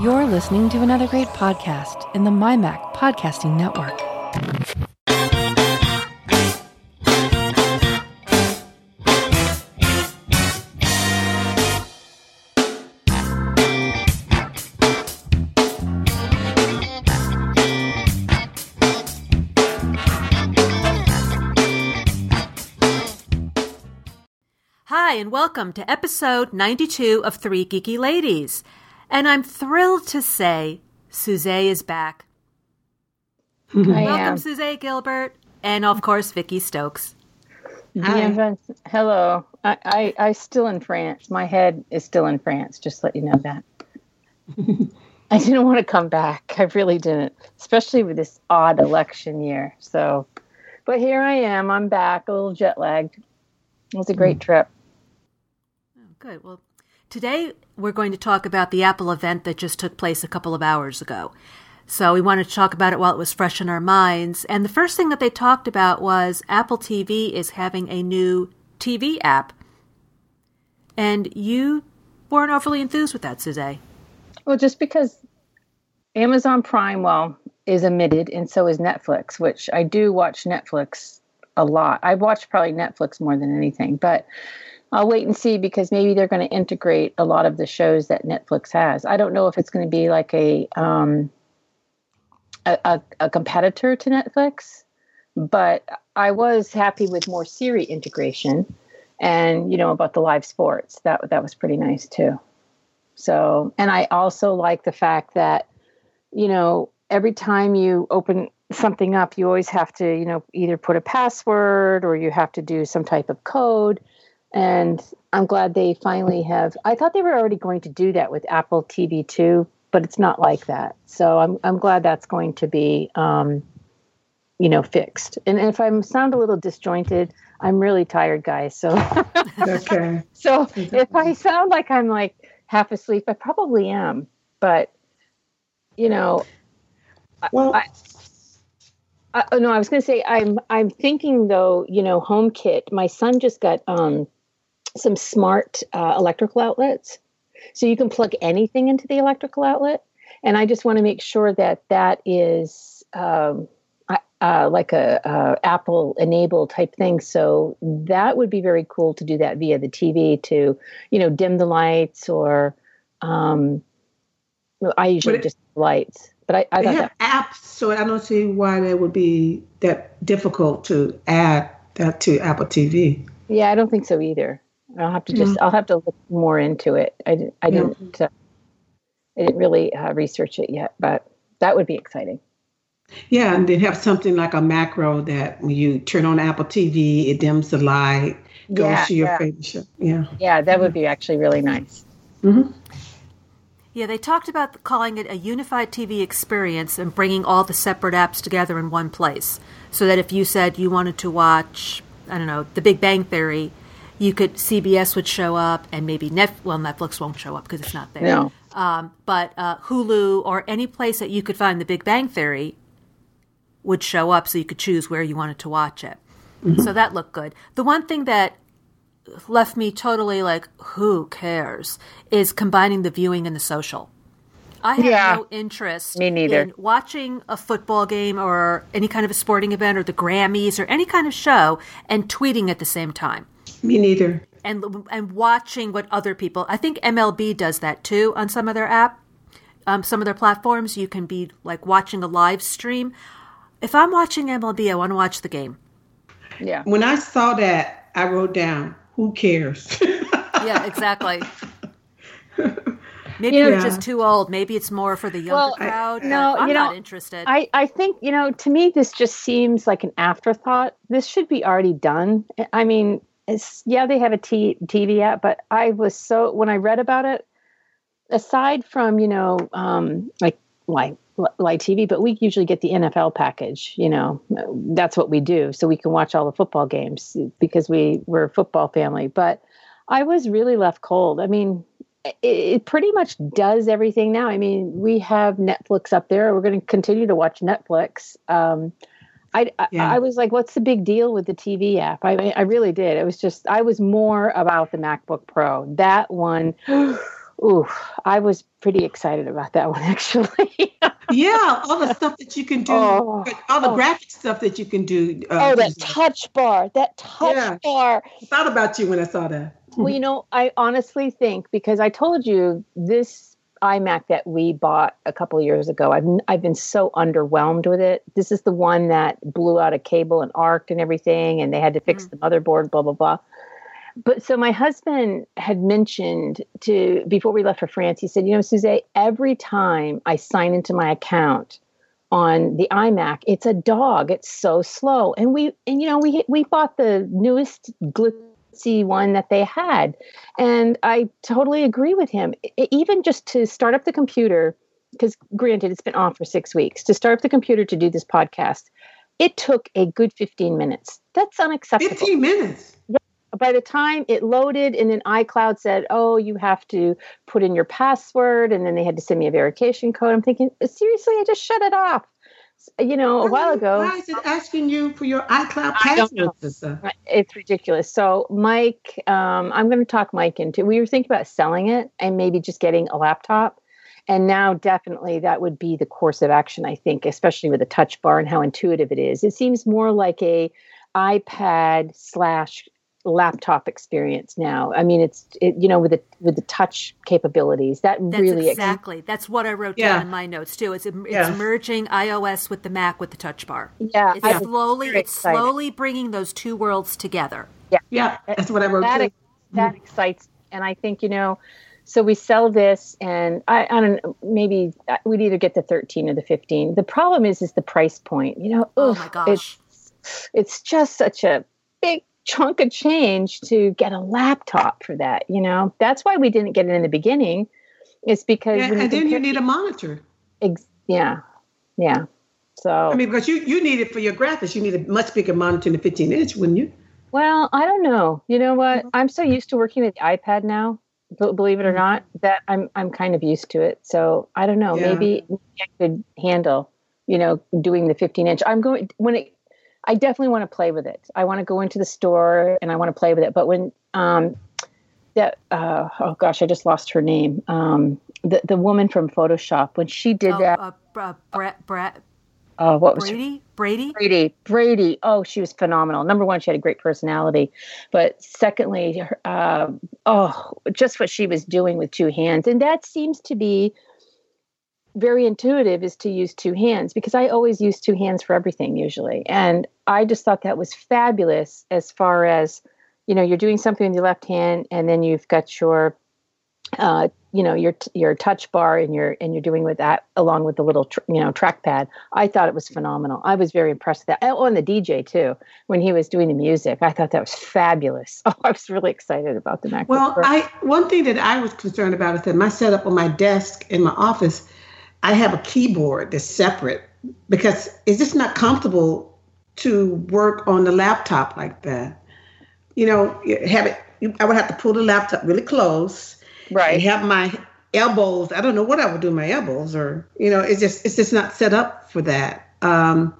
You're listening to another great podcast in the MyMac Podcasting Network. Hi, and welcome to episode 92 of Three Geeky Ladies. And I'm thrilled to say Suze is back. I Welcome, am. Suze Gilbert, and of course, Vicky Stokes. Bienven- Hello. I, I, I still in France. My head is still in France. Just let you know that. I didn't want to come back. I really didn't, especially with this odd election year. So, but here I am. I'm back, a little jet lagged. It was a great mm. trip. Oh, good. Well, today we're going to talk about the Apple event that just took place a couple of hours ago. So we wanted to talk about it while it was fresh in our minds. And the first thing that they talked about was Apple TV is having a new TV app. And you weren't overly enthused with that, Suze. Well, just because Amazon Prime, well, is omitted, and so is Netflix, which I do watch Netflix a lot. I watch probably Netflix more than anything, but I'll wait and see because maybe they're going to integrate a lot of the shows that Netflix has. I don't know if it's going to be like a um, a, a, a competitor to Netflix, but I was happy with more Siri integration, and you know about the live sports. That that was pretty nice too. So, and I also like the fact that, you know, every time you open something up, you always have to, you know, either put a password or you have to do some type of code. And I'm glad they finally have. I thought they were already going to do that with Apple TV 2, but it's not like that. So I'm, I'm glad that's going to be, um, you know, fixed. And if I sound a little disjointed, I'm really tired, guys. So, Okay. so if I sound like I'm like half asleep, I probably am. But you know, Well, I- I, oh no, I was going to say I'm I'm thinking though, you know, HomeKit. My son just got um, some smart uh, electrical outlets, so you can plug anything into the electrical outlet. And I just want to make sure that that is um, uh, like a uh, Apple enabled type thing. So that would be very cool to do that via the TV to, you know, dim the lights or. Um, I usually it- just lights, but I, I they thought that have apps, so I don't see why that would be that difficult to add that to Apple TV. Yeah, I don't think so either. I'll have to just I'll have to look more into it. I didn't I Yeah. didn't uh, I didn't really uh, research it yet, but that would be exciting. Yeah, and they have something like a macro that when you turn on Apple TV, it dims the light, goes Yeah, to your yeah. favorite show. Yeah. Yeah, that would be actually really nice. hmm Yeah, they talked about calling it a unified TV experience and bringing all the separate apps together in one place. So that if you said you wanted to watch, I don't know, The Big Bang Theory, you could CBS would show up and maybe Net well Netflix won't show up because it's not there. No. Um, but uh, Hulu or any place that you could find The Big Bang Theory would show up, so you could choose where you wanted to watch it. So that looked good. The one thing that left me totally like, who cares, is combining the viewing and the social. I have Yeah. no interest Me neither. in watching a football game or any kind of a sporting event or the Grammys or any kind of show and tweeting at the same time Me neither. and and watching what other people. I think MLB does that too on some of their app, um, some of their platforms. You can be like watching a live stream. If I'm watching MLB, I want to watch the game. Yeah. When I saw that, I wrote down, "Who cares?" Yeah, exactly. Maybe You know- you're just too old. Maybe it's more for the younger Well, crowd. but no, I'm you know, not interested. I, I think, you know, to me, this just seems like an afterthought. This should be already done. I mean, it's, yeah, they have a T, TV app, but I was so, when I read about it, aside from, you know, um, like, like, live TV, but we usually get the NFL package, you know, that's what we do. So we can watch all the football games because we, we're a football family. But I was really left cold. I mean, it, it pretty much does everything now. I mean, we have Netflix up there. We're going to continue to watch Netflix. Um, I, I, Yeah. I was like, what's the big deal with the TV app? I, I really did. It was just, I was more about the MacBook Pro. That one, Ooh, I was pretty excited about that one actually. yeah, all the stuff that you can do, oh, all the oh. graphic stuff that you can do. Uh, oh, that touch bar, that touch yeah. bar. I thought about you when I saw that. well, you know, I honestly think because I told you this iMac that we bought a couple years ago, I've I've been so underwhelmed with it. This is the one that blew out a cable and arced and everything, and they had to fix mm. the motherboard, blah blah blah. But so my husband had mentioned to before we left for France, he said, you know, Suzette, every time I sign into my account on the iMac, it's a dog. It's so slow. And we and you know, we we bought the newest one that they had. And I totally agree with him. It, even just to start up the computer, because granted it's been on for six weeks, to start up the computer to do this podcast, it took a good 15 minutes. That's unacceptable. 15 minutes by the time it loaded and then iCloud said, oh, you have to put in your password, and then they had to send me a verification code. I'm thinking, seriously, I just shut it off. You know, a while ago. Why is it asking you for your iCloud password? It's ridiculous. So, Mike, um, I'm going to talk Mike into. We were thinking about selling it and maybe just getting a laptop. And now, definitely, that would be the course of action. I think, especially with the touch bar and how intuitive it is. It seems more like a iPad slash laptop experience now. I mean, it's it, you know with the with the touch capabilities that That's really exactly. Ex- That's what I wrote yeah. down in my notes too. It's it's yeah. merging iOS with the Mac with the touch bar. Yeah, it's slowly it's slowly bringing those two worlds together. Yeah, yeah. That's what I wrote that, too. That mm-hmm. excites, and I think you know. So we sell this, and I, I don't know, maybe uh, we'd either get the 13 or the 15. The problem is, is the price point. You know, oh my gosh, it's, it's just such a big chunk of change to get a laptop for that. You know, that's why we didn't get it in the beginning. It's because yeah, and then you need a monitor. Ex- yeah, yeah. So I mean, because you you need it for your graphics, you need a much bigger monitor than a 15 inch, wouldn't you? Well, I don't know. You know what? Mm-hmm. I'm so used to working with the iPad now. Believe it or mm-hmm. not, that I'm I'm kind of used to it. So I don't know. Yeah. Maybe I could handle, you know, doing the 15 inch. I'm going when it I definitely want to play with it. I want to go into the store and I want to play with it. But when um, that uh, oh gosh, I just lost her name. Um, the the woman from Photoshop when she did oh, that. Uh, uh, Brett Brett. Uh, what was Brady? Her? Brady? Brady. Brady. Oh, she was phenomenal. Number one, she had a great personality. But secondly, uh, oh, just what she was doing with two hands. And that seems to be very intuitive is to use two hands because I always use two hands for everything usually. And I just thought that was fabulous as far as, you know, you're doing something with your left hand and then you've got your, uh, you know, your your touch bar and you're and you're doing with that along with the little tr- you know trackpad. I thought it was phenomenal. I was very impressed with that. Oh, and the DJ too when he was doing the music. I thought that was fabulous. Oh, I was really excited about the MacBook. Well, I one thing that I was concerned about is that my setup on my desk in my office I have a keyboard that's separate because it's just not comfortable to work on the laptop like that. You know, have it. I would have to pull the laptop really close, right? have my elbows. I don't know what I would do my elbows, or you know, it's just it's just not set up for that. Um,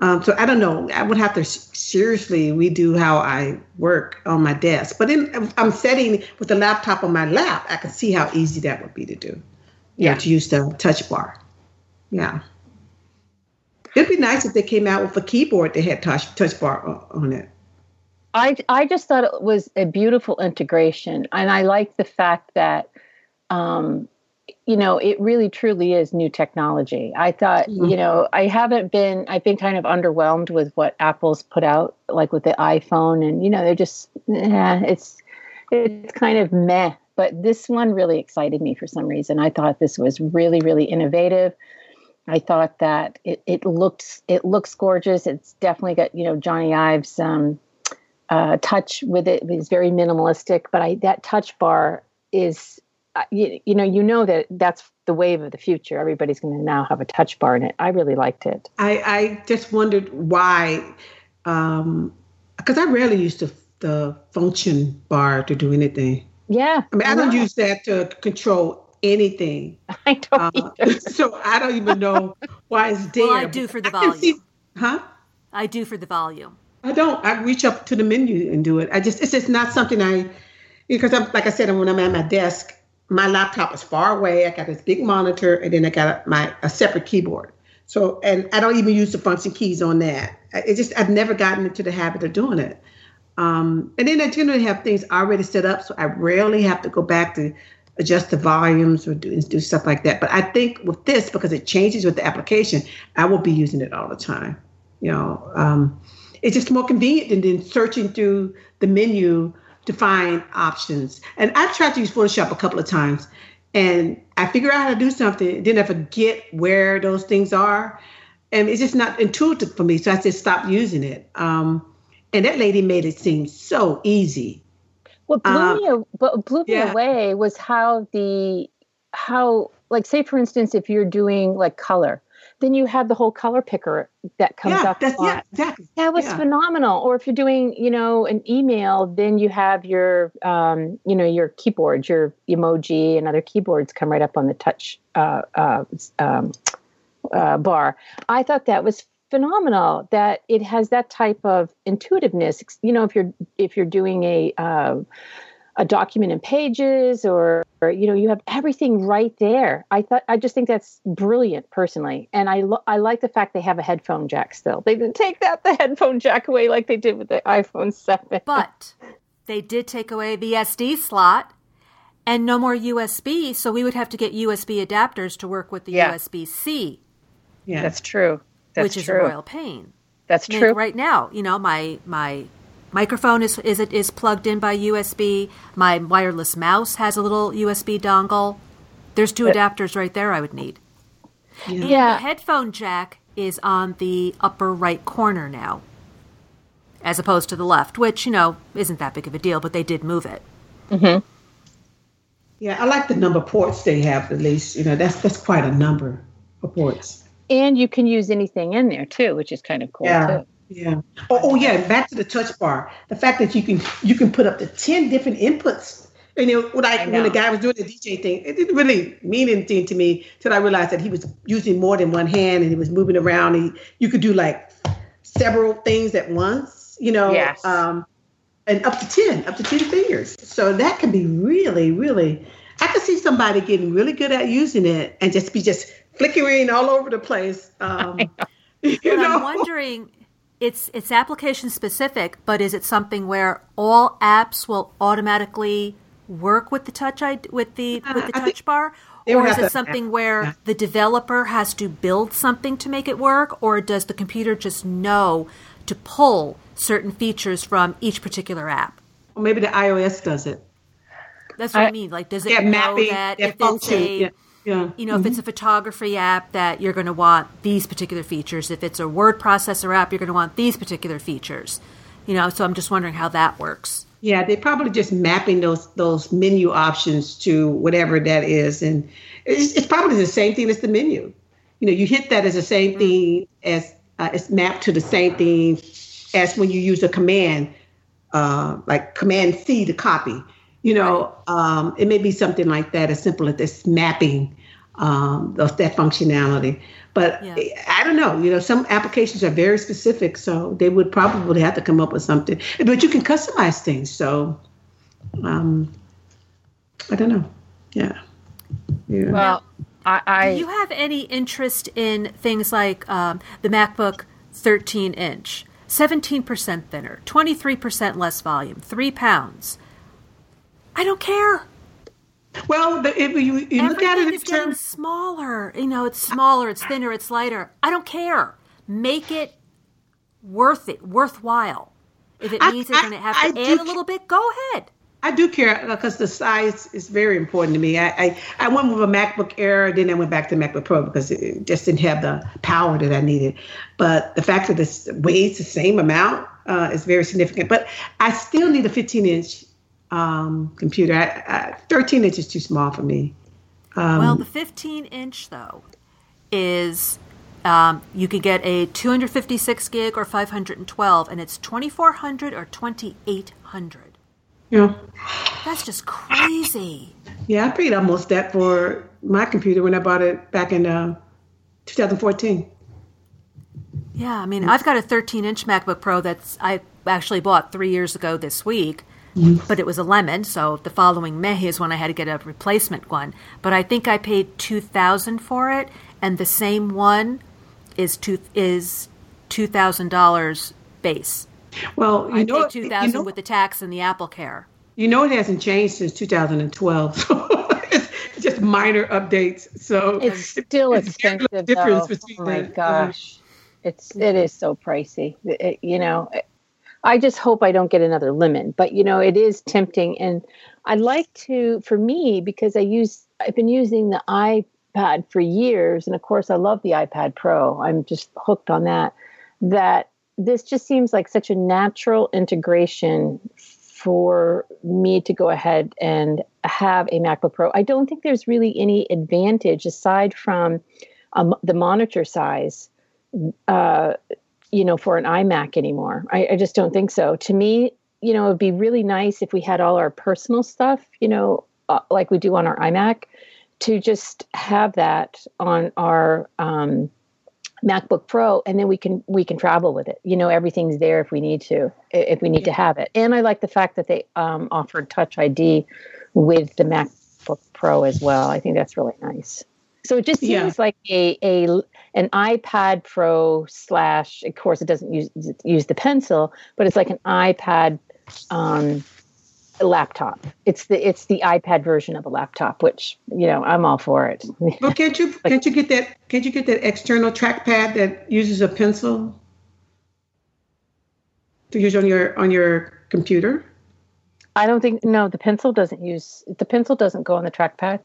um, so I don't know. I would have to seriously redo how I work on my desk. But in, I'm setting with the laptop on my lap. I can see how easy that would be to do yeah. to use the touch bar. Yeah. It'd be nice if they came out with a keyboard that had touch touch bar on it. I I just thought it was a beautiful integration, and I like the fact that, um, you know, it really truly is new technology. I thought, mm-hmm. you know, I haven't been. I've been kind of underwhelmed with what Apple's put out, like with the iPhone, and you know, they're just, yeah, it's it's kind of meh but this one really excited me for some reason. I thought this was really, really innovative. I thought that it, it looks it looks gorgeous. It's definitely got you know Jony Ive's um, uh, touch with it. It's very minimalistic, but I that touch bar is uh, you, you know you know that that's the wave of the future. Everybody's going to now have a touch bar in it. I really liked it. I, I just wondered why, because um, I rarely use the the function bar to do anything. Yeah. I mean, I, I don't use that to control anything. I don't uh, So I don't even know why it's there. Well, I do for the volume. See, huh? I do for the volume. I don't. I reach up to the menu and do it. I just it's just not something I because I'm like I said when I'm at my desk, my laptop is far away. I got this big monitor, and then I got my a separate keyboard. So, and I don't even use the function keys on that. It just I've never gotten into the habit of doing it. Um, and then I generally have things already set up, so I rarely have to go back to adjust the volumes or do, do stuff like that. But I think with this, because it changes with the application, I will be using it all the time. You know, um, it's just more convenient than, searching through the menu to find options. And I've tried to use Photoshop a couple of times and I figure out how to do something, then I forget where those things are. And it's just not intuitive for me. So I just stopped using it. Um, and that lady made it seem so easy. What blew uh, me, what blew me yeah. away was how the, how, like, say, for instance, if you're doing like color, then you have the whole color picker that comes yeah, up. That's, yeah, exactly. That was yeah. phenomenal. Or if you're doing, you know, an email, then you have your, um, you know, your keyboard, your emoji and other keyboards come right up on the touch uh, uh, um, uh, bar. I thought that was phenomenal that it has that type of intuitiveness. You know, if you're if you're doing a uh, a document in pages or, or, you know you have everything right there. I thought i just think that's brilliant personally. And i lo- i like the fact they have a headphone jack still. They didn't take that the headphone jack away like they did with the iphone 7 but they did take away the sd slot and no more usb so we would have to get usb adapters to work with the yeah. usb-c yeah. That's true that's which true. is a royal pain that's true right now you know my my microphone is is it is plugged in by USB. My wireless mouse has a little USB dongle. There's two adapters right there I would need. Yeah. yeah. The headphone jack is on the upper right corner now, as opposed to the left, which you know isn't that big of a deal, but they did move it. Mm-hmm. Yeah, I like the number of ports they have. At least you know that's that's quite a number of ports. And you can use anything in there too, which is kind of cool yeah. too. Yeah. Oh, oh, yeah. Back to the touch bar. The fact that you can you can put up to ten different inputs. And you know, when I, I when the guy was doing the DJ thing, it didn't really mean anything to me till I realized that he was using more than one hand and he was moving around. And he, you could do like several things at once. You know. Yes. Um, and up to ten, up to ten fingers. So that can be really, really. I could see somebody getting really good at using it and just be just flickering all over the place. Um, you know? I'm wondering it's it's application specific, but is it something where all apps will automatically work with the touch ID, with the uh, with the I touch bar, or is it something where yeah. the developer has to build something to make it work, or does the computer just know to pull certain features from each particular app? Well, maybe the iOS does it. That's what I, I mean. Like, does it yeah, know mapping, that if it's a yeah. You know, mm-hmm. if it's a photography app that you're going to want these particular features. If it's a word processor app, you're going to want these particular features. You know, so I'm just wondering how that works. Yeah, they're probably just mapping those those menu options to whatever that is, and it's, it's probably the same thing as the menu. You know, you hit that as the same mm-hmm. thing as uh, it's mapped to the same thing as when you use a command, uh, like Command C to copy. You know, um, it may be something like that, as simple as this mapping um, of that functionality. But yeah. I don't know. You know, some applications are very specific, so they would probably have to come up with something. But you can customize things. So um, I don't know. Yeah. Yeah. Well, I, I, do you have any interest in things like um, the MacBook 13 inch, 17% thinner, 23% less volume, three pounds? I don't care. Well, the, if you, you look at it in terms smaller, you know, it's smaller, it's thinner, it's lighter. I don't care. Make it worth it, worthwhile. If it means I, going to have to I add a little bit, go ahead. I do care because the size is very important to me. I, I, I went with a MacBook Air, then I went back to MacBook Pro because it just didn't have the power that I needed. But the fact that this weighs the same amount uh, is very significant. But I still need a 15 inch um, computer. I, I, 13 inch is too small for me. Um, well, the 15 inch though is um, you could get a 256 gig or 512, and it's 2400 or 2800. Yeah, that's just crazy. Yeah, I paid almost that for my computer when I bought it back in uh, 2014. Yeah, I mean, I've got a 13 inch MacBook Pro that's I actually bought three years ago this week Mm-hmm. but it was a lemon. So the following May is when I had to get a replacement one. But I think I paid two thousand for it, and the same one is two is two thousand dollars base. Well, you I know, paid two thousand you know, with the tax and the Apple Care. you know it hasn't changed since 2012. So it's just minor updates. So It's still it's expensive. difference though. between oh my the- uh, gosh, it's it is so pricey. It- you know, I just hope I don't get another lemon. But you know, it is tempting, and I like to for me because I use I've been using the iPad for years, and of course I love the iPad Pro. I'm just hooked on that. That this just seems like such a natural integration for me to go ahead and have a MacBook Pro. I don't think there's really any advantage aside from um, the monitor size, uh, you know, for an iMac anymore. I, I just don't think so. To me, you know, it'd be really nice if we had all our personal stuff, you know, uh, like we do on our iMac, to just have that on our um, MacBook Pro, and then we can we can travel with it. You know, everything's there if we need to, if we need to have it. And I like the fact that they um, offered Touch ID with the MacBook Pro as well. I think that's really nice. So it just seems Yeah. like a a an iPad Pro slash. Of course, it doesn't use use the pencil, but it's like an iPad um, laptop. It's the it's the iPad version of a laptop, which you know I'm all for it. But can't you can't you get that can't you get that external trackpad that uses a pencil to use on your on your computer? I don't think no. The pencil doesn't use the pencil doesn't go on the trackpad.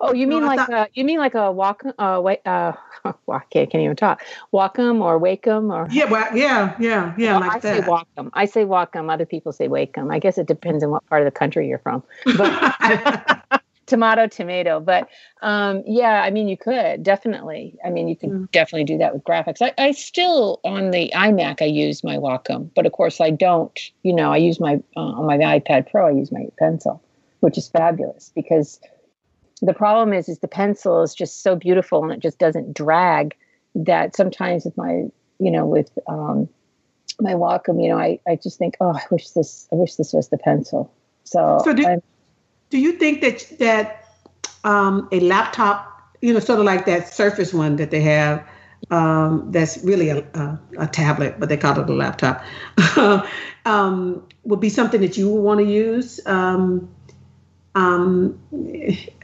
Oh, you mean I like thought- uh, you mean like a walk uh wait uh well, can't, can't even talk Wacom or Wacom or Yeah, well, yeah, yeah, yeah, Well, like I say that. Wacom. I say Wacom. Other people say Wacom. I guess it depends on what part of the country you're from. But tomato, tomato. But um, yeah, I mean, you could definitely. I mean, you could Mm. definitely do that with graphics. I, I still on the iMac I use my Wacom, but of course I don't. You know, I use my uh, on my iPad Pro. I use my pencil, which is fabulous because the problem is is the pencil is just so beautiful and it just doesn't drag. That sometimes with my you know with um, my Wacom, you know, I, I just think, oh, I wish this I wish this was the pencil. So, So do- I'm- Do you think that that um, a laptop, you know, sort of like that Surface one that they have, um, that's really a, a, a tablet, but they call it a laptop, um, would be something that you would want to use? Um, um,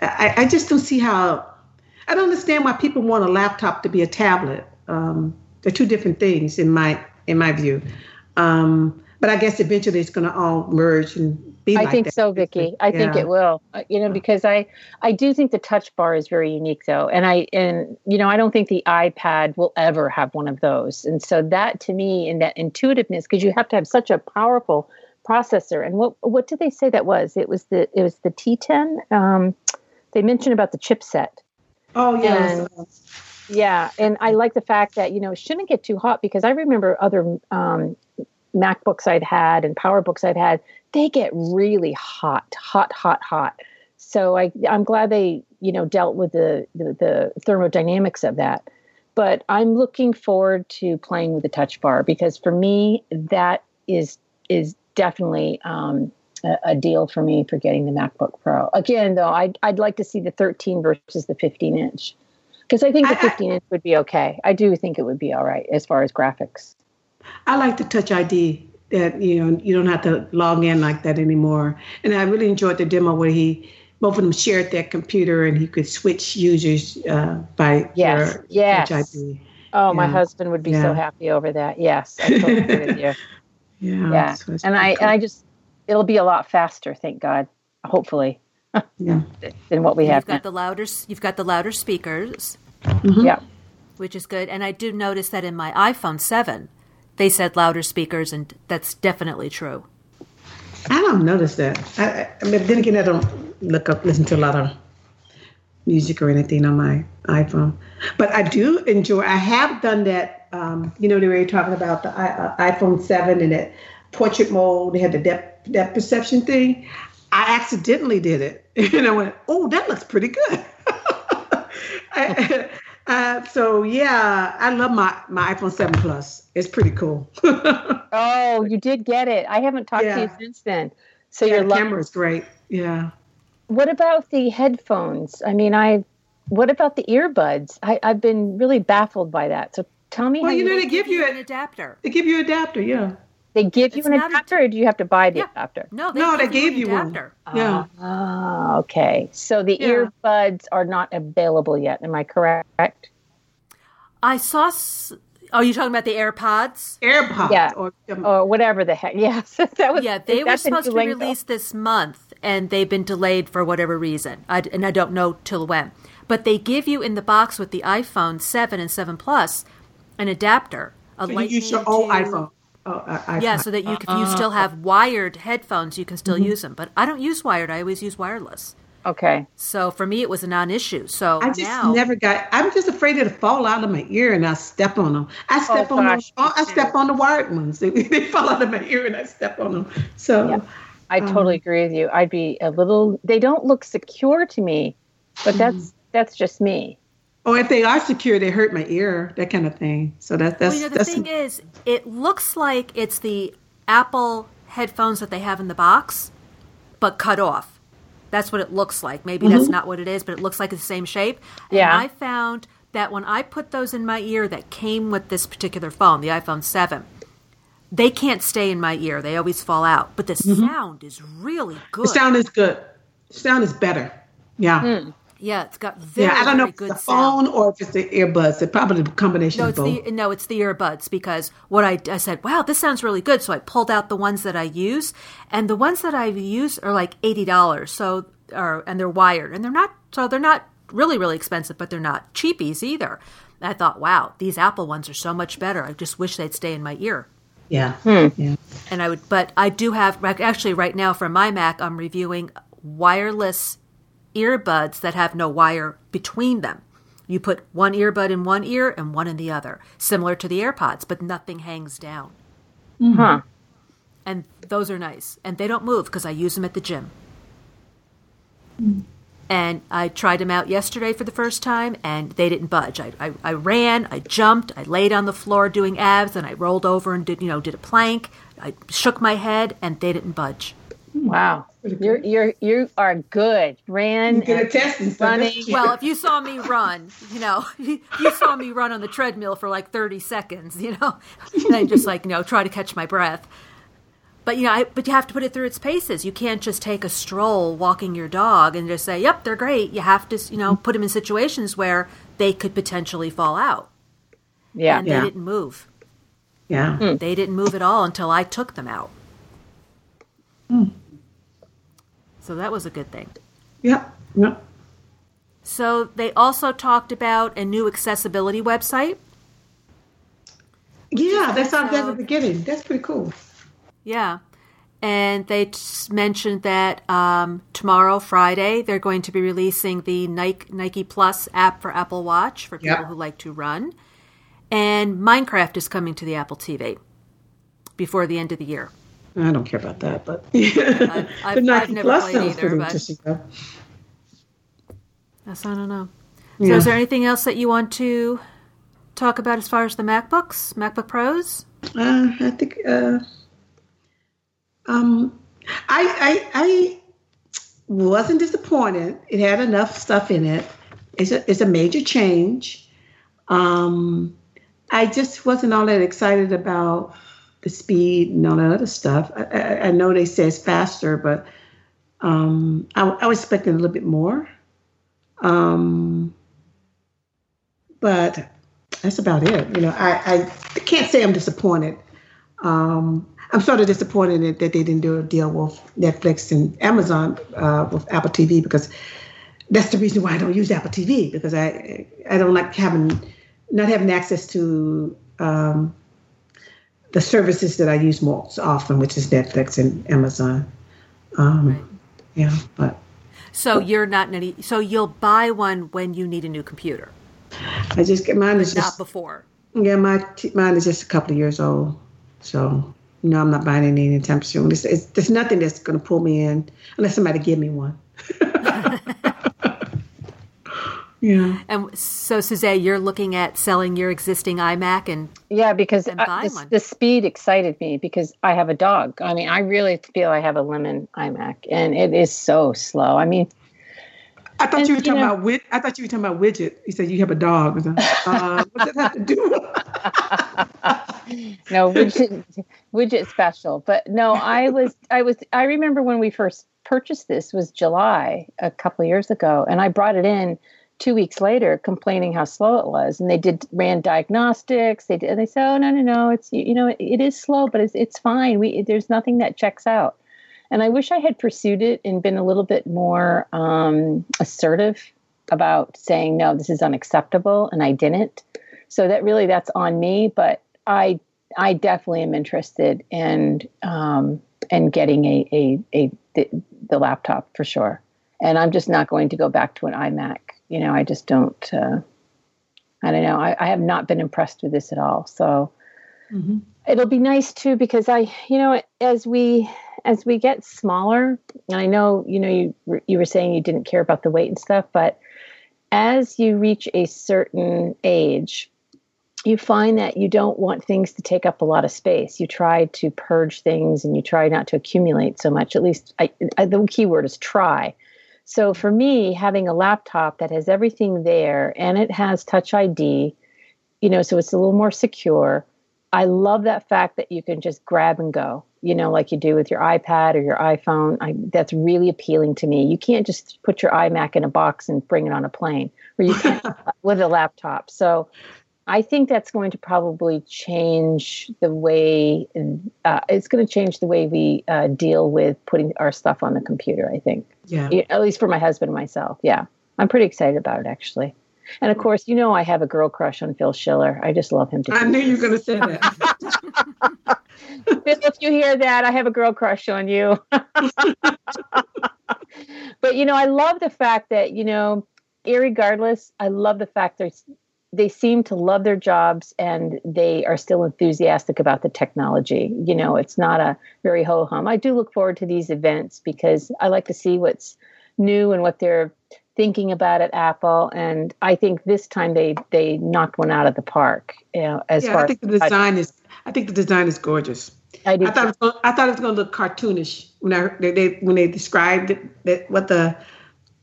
I, I just don't see how. I don't understand why people want a laptop to be a tablet. Um, they're two different things in my in my view. Um, but I guess eventually it's going to all merge and be. I like think that. so, Vicky. I think it will. Uh, you know, because I I do think the touch bar is very unique, though, and I and you know I don't think the iPad will ever have one of those. And so that to me, and that intuitiveness, because you have to have such a powerful processor. And what what did they say that was? It was the it was the T10. Um, they mentioned about the chipset. Oh yes. And- Yeah, and I like the fact that you know it shouldn't get too hot because I remember other um, MacBooks I'd had and PowerBooks I'd had. They get really hot, hot, hot, hot. So I, I'm glad they you know dealt with the, the the thermodynamics of that. But I'm looking forward to playing with the Touch Bar because for me that is is definitely um, a, a deal for me for getting the MacBook Pro. Again, though, I'd I'd like to see the 13 versus the 15 inch because I think the I- I- 15 inch would be okay. I do think it would be all right as far as graphics. I like the Touch ID that you know you don't have to log in like that anymore. And I really enjoyed the demo where he both of them shared their computer and he could switch users uh, by Yes, yes. Touch ID. Oh, my husband would be so happy over that. Yes, I totally agree with you. Yeah. Yeah, so and I cool. and I just it'll be a lot faster, thank God. Hopefully, yeah. than what we You've have got now. the louder you've got the louder speakers, mm-hmm. Yeah. which is good. And I do notice that in my iPhone 7, they said louder speakers, and that's definitely true. I don't notice that. I, I, I mean, then again, I don't look up, listen to a lot of music or anything on my iPhone. But I do enjoy. I have done that. Um, you know, they were talking about the I, uh, iPhone Seven and that portrait mode. They had the depth depth perception thing. I accidentally did it, and I went, "Oh, that looks pretty good." I, uh, so yeah, I love my my iPhone Seven Plus. It's pretty cool. Oh, you did get it. I haven't talked to you since then. So yeah, your the camera is great. Yeah. What about the headphones? I mean, I. What about the earbuds? I, I've been really baffled by that. So tell me Well, how you you, know, they give you an adapter. they give you an adapter. Yeah. they give you it's an not a- adapter, or do you have to buy the Yeah. adapter? No, they No, they give gave an you one. adapter. Yeah. Ah, okay. So the Yeah. earbuds are not available yet. Am I correct? I saw. S- Are you talking about the AirPods? AirPods. Yeah. Or, um, Or whatever the heck. Yes, that was. Yeah, they were supposed to new be released this month, and they've been delayed for whatever reason. I, and I don't know till when. But they give you in the box with the iPhone 7 and 7 Plus an adapter. A so you lightning use your old to- iPhone. Oh, uh, iPhone. Yeah, so that you, if you still have wired headphones, you can still Mm-hmm. use them. But I don't use wired; I always use wireless. Okay. So for me, it was a non-issue. So I just now, never got. I'm just afraid it'll fall out of my ear and I step on them. I step on gosh, them. me I step on the wired ones. They, they fall out of my ear and I step on them. So Yeah. I totally agree with you. I'd be a little. They don't look secure to me, but that's that's just me. Or if they are secure, they hurt my ear. That kind of thing. So that that's well, you know, the that's thing is, it looks like it's the Apple headphones that they have in the box, but cut off. That's what it looks like. Maybe that's mm-hmm. not what it is, but it looks like it's the same shape. Yeah. And I found that when I put those in my ear that came with this particular phone, the iPhone 7, they can't stay in my ear. They always fall out. But the mm-hmm. sound is really good. the sound is good. The Sound is better. Yeah. Hmm. Yeah, it's got very, yeah. I don't know very if good it's the sound. phone or if it's the earbuds. It's probably the combination No, of it's both. the no, it's the earbuds because what I I said, wow, this sounds really good. So I pulled out the ones that I use, and the ones that I use are like eighty dollars. So are and they're wired, and they're not so they're not really really expensive, but they're not cheapies either. And I thought, wow, these Apple ones are so much better. I just wish they'd stay in my ear. yeah. Hmm. Yeah. And I would, but I do have actually right now for my Mac, I'm reviewing wireless earbuds that have no wire between them. You put one earbud in one ear and one in the other, similar to the AirPods, but nothing hangs down. Mm-hmm. Huh. And those are nice. And they don't move because I use them at the gym. Mm. And I tried them out yesterday for the first time, and they didn't budge. I, I, I ran, I jumped, I laid on the floor doing abs, and I rolled over and did you know did a plank. I shook my head, and they didn't budge. Wow. You're you're you are good. Ran You get a and test and stuff. running. Well, if you saw me run, you know, you saw me run on the treadmill for like 30 seconds, you know, and I just like, you know, try to catch my breath. But, you know, I, but you have to put it through its paces. You can't just take a stroll walking your dog and just say, yep, they're great. You have to, you know, put them in situations where they could potentially fall out. yeah. And Yeah. they didn't move. yeah. Hmm. They didn't move at all until I took them out. So that was a good thing. Yeah, Yep. So they also talked about a new accessibility website. Yeah, that sounds good at the beginning. That's pretty cool. Yeah. And they t- mentioned that um, tomorrow, Friday, they're going to be releasing the Nike, Nike Plus app for Apple Watch for people who like to run. And Minecraft is coming to the Apple TV before the end of the year. I don't care about that, but I've- I've the Nike never played either, but- Yes, I don't know. So, Yeah. is there anything else that you want to talk about as far as the MacBooks, MacBook Pros? Uh, I think. Uh, um, I I I wasn't disappointed. It had enough stuff in it. It's a it's a major change. Um, I just wasn't all that excited about the speed and all that other stuff. I, I, I know they say it's faster, but um, I, I was expecting a little bit more. Um, but that's about it. You know, I, I can't say I'm disappointed. Um, I'm sort of disappointed that, they didn't do a deal with Netflix and Amazon uh, with Apple TV because that's the reason why I don't use Apple TV because I I don't like having not having access to um, the services that I use most often, which is Netflix and Amazon. Um, Yeah, but So you're not any, so you'll buy one when you need a new computer, I just get mine is not just before. Yeah, my mine is just a couple of years old, so no, I'm not buying any anytime soon. It's, it's, there's nothing that's going to pull me in unless somebody give me one. Yeah. And so, Suzette, you're looking at selling your existing iMac and Yeah, because And I- buy the, one. the speed excited me because I have a dog. I mean, I really feel I have a lemon iMac, and it is so slow. I mean, I thought And, you were you talking know- about wid- I thought you were talking about widget. You said you have a dog. I was like, Uh, what does that have to do? no widget widget special but no i was i was i remember when we first purchased this was july a couple years ago and i brought it in two weeks later complaining how slow it was. And they did ran diagnostics. They did and they said oh no no no it's you know it, is slow but it's, it's fine. We there's nothing that checks out. And i wish i had pursued it and been a little bit more um, assertive about saying no this is unacceptable and i didn't. So that really that's on me but i i definitely am interested in um in getting a a, a the, the laptop for sure. And i'm just not going to go back to an imac you know i just don't uh, i don't know. I, I have not been impressed with this at all. So Mhm. it'll be nice too because i you know as we as we get smaller and i know you know you were- you were saying you didn't care about the weight and stuff but as you reach a certain age you find that you don't want things to take up a lot of space. You try to purge things and you try not to accumulate so much. At least I, I, the key word is try so for me having a laptop that has everything there and it has touch id you know so it's a little more secure I love that fact that you can just grab and go, you know, like you do with your iPad or your iPhone. I, that's really appealing to me. You can't just put your iMac in a box and bring it on a plane, or you can't with a laptop. So I think that's going to probably change the way, uh, it's going to change the way we uh, deal with putting our stuff on the computer, I think. Yeah. At least for my husband and myself. Yeah. I'm pretty excited about it, actually. And of course, you know, I have a girl crush on Phil Schiller. I just love him to I knew you were going to say that. Phil, if you hear that, I have a girl crush on you. but you know, I love the fact that you know, irregardless, I love the fact that they seem to love their jobs and they are still enthusiastic about the technology. You know, it's not a very ho hum. I do look forward to these events because I like to see what's new and what they're thinking about at Apple. And I think this time they they knocked one out of the park. You know, as yeah, far I think the design is. I think the design is gorgeous. I, I thought it was going, I thought it was going to look cartoonish when I they, they when they described it, that what the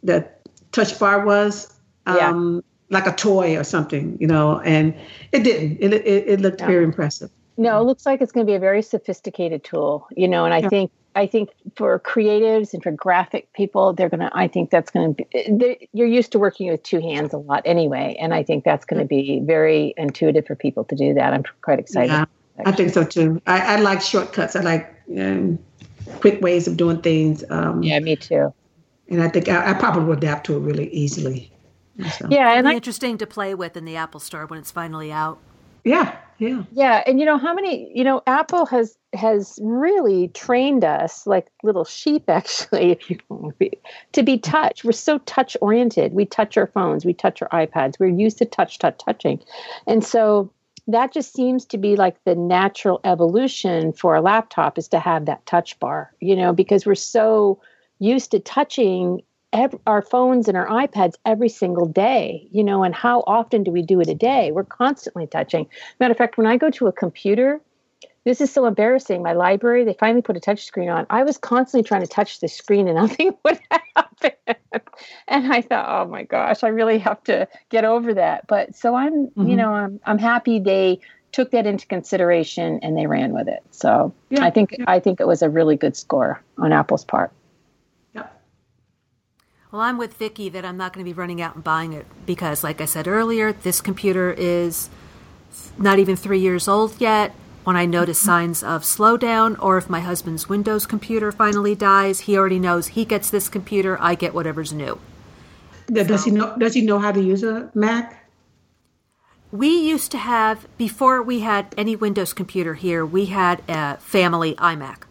the touch bar was. Yeah. Um, Like a toy or something, you know, and it didn't. It it, it looked No. very impressive. No, it looks like it's going to be a very sophisticated tool, you know, and I Yeah. think I think for creatives and for graphic people, they're going to I think that's going to be you're used to working with two hands a lot anyway, and I think that's going to be very intuitive for people to do that. I'm quite excited. Yeah, I think so too. I, I like shortcuts. I like um, quick ways of doing things. Um, Yeah, me too. and I think I, I probably will adapt to it really easily. So, Yeah, and I interesting to play with in the Apple Store when it's finally out. yeah, yeah. Yeah, and you know how many you know Apple has has really trained us like little sheep actually if you want to be, to be touch. We're so touch oriented. We touch our phones, we touch our iPads. We're used to touch touch touching. And so that just seems to be like the natural evolution for a laptop is to have that touch bar, you know, because we're so used to touching ev- our phones and our iPads every single day, you know, and how often do we do it a day? We're constantly touching. Matter of fact, when I go to a computer, this is so embarrassing. My library, they finally put a touch screen on. I was constantly trying to touch the screen and nothing would happen. and I thought, oh my gosh, I really have to get over that. But so I'm, you Mhm. know, I'm I'm happy they took that into consideration and they ran with it. So Yeah, I think yeah. I think it was a really good score on Apple's part. Well, I'm with Vicky that I'm not going to be running out and buying it because, like I said earlier, this computer is not even three years old yet. When I notice mm-hmm. signs of slowdown, or if my husband's Windows computer finally dies, he already knows he gets this computer, I get whatever's new. Does he know? Does he know how to use a Mac? We used to have, before we had any Windows computer here, we had a family iMac.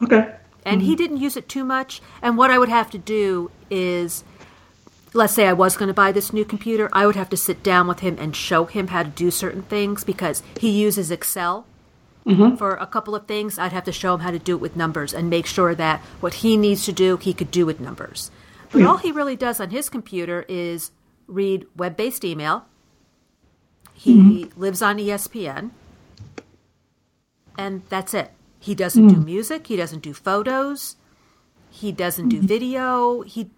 Okay. And he mm-hmm. didn't use it too much. And what I would have to do is, let's say I was going to buy this new computer, I would have to sit down with him and show him how to do certain things because he uses Excel mm-hmm. for a couple of things. I'd have to show him how to do it with numbers and make sure that what he needs to do, he could do with numbers. But mm-hmm. all he really does on his computer is read web based email. He lives on ESPN. And that's it. He doesn't do hmm. music. He doesn't do photos. He doesn't do mm-hmm. video. He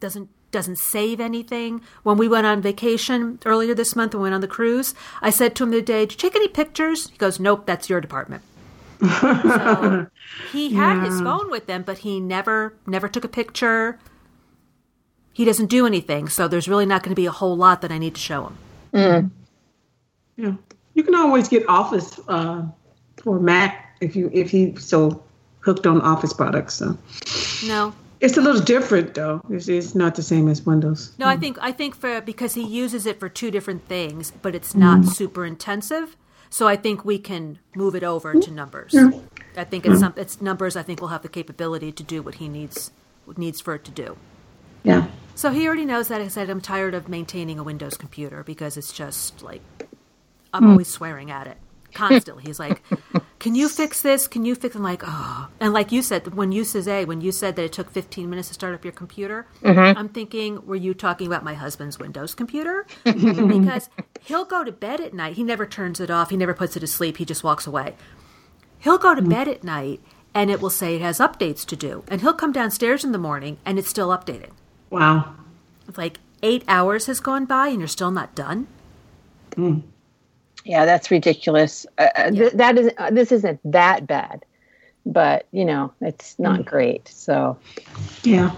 doesn't doesn't save anything. When we went on vacation earlier this month, and we went on the cruise, I said to him the day, "Did you take any pictures?" He goes, "Nope, that's your department." so he had his phone with him, but he never never took a picture. He doesn't do anything, so there's really not going to be a whole lot that I need to show him. Mm. Yeah, you can always get Office uh, for Mac if you if he's so hooked on Office products. So No, it's a little different though. It's, it's not the same as Windows. No, I think I think for because he uses it for two different things, but it's not mm-hmm. super intensive. So I think we can move it over to numbers. I think it's mm-hmm. some it's numbers. I think will have the capability to do what he needs needs for it to do. Yeah. So he already knows that I said I'm tired of maintaining a Windows computer because it's just like I'm mm. always swearing at it constantly. He's like, "Can you fix this? Can you fix?" I'm like, "Oh," and like you said, when you said when you said that it took 15 minutes to start up your computer, mm-hmm. I'm thinking, were you talking about my husband's Windows computer? because he'll go to bed at night. He never turns it off. He never puts it to sleep. He just walks away. He'll go to mm-hmm. bed at night and it will say it has updates to do, and he'll come downstairs in the morning and it's still updating. Wow. It's like eight hours has gone by and you're still not done. Hmm. Yeah, that's ridiculous. Uh, uh, th- that is uh, this isn't that bad, but you know it's not great. So Yeah.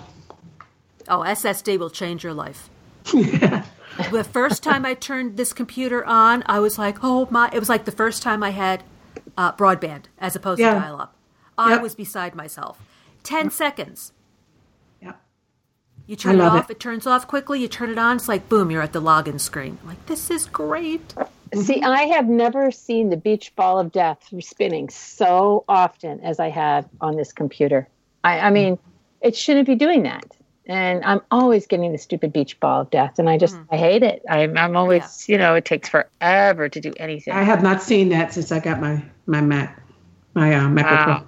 Oh, SSD will change your life. the first time I turned this computer on, I was like, oh my, it was like the first time I had uh, broadband as opposed Yeah. to dial up. I Yep. was beside myself. 10 seconds. Yeah. You turn it off, it. it. turns off quickly, you turn it on, it's like boom, you're at the login screen. I'm like, this is great. See, mm-hmm. I have never seen the beach ball of death spinning so often as I have on this computer. I, I mean, it shouldn't be doing that. And I'm always getting the stupid beach ball of death, and I just mm. I hate it. I'm I'm always you know it takes forever to do anything. I have not seen that since I got my my Mac, my uh, MacBook Wow. Pro.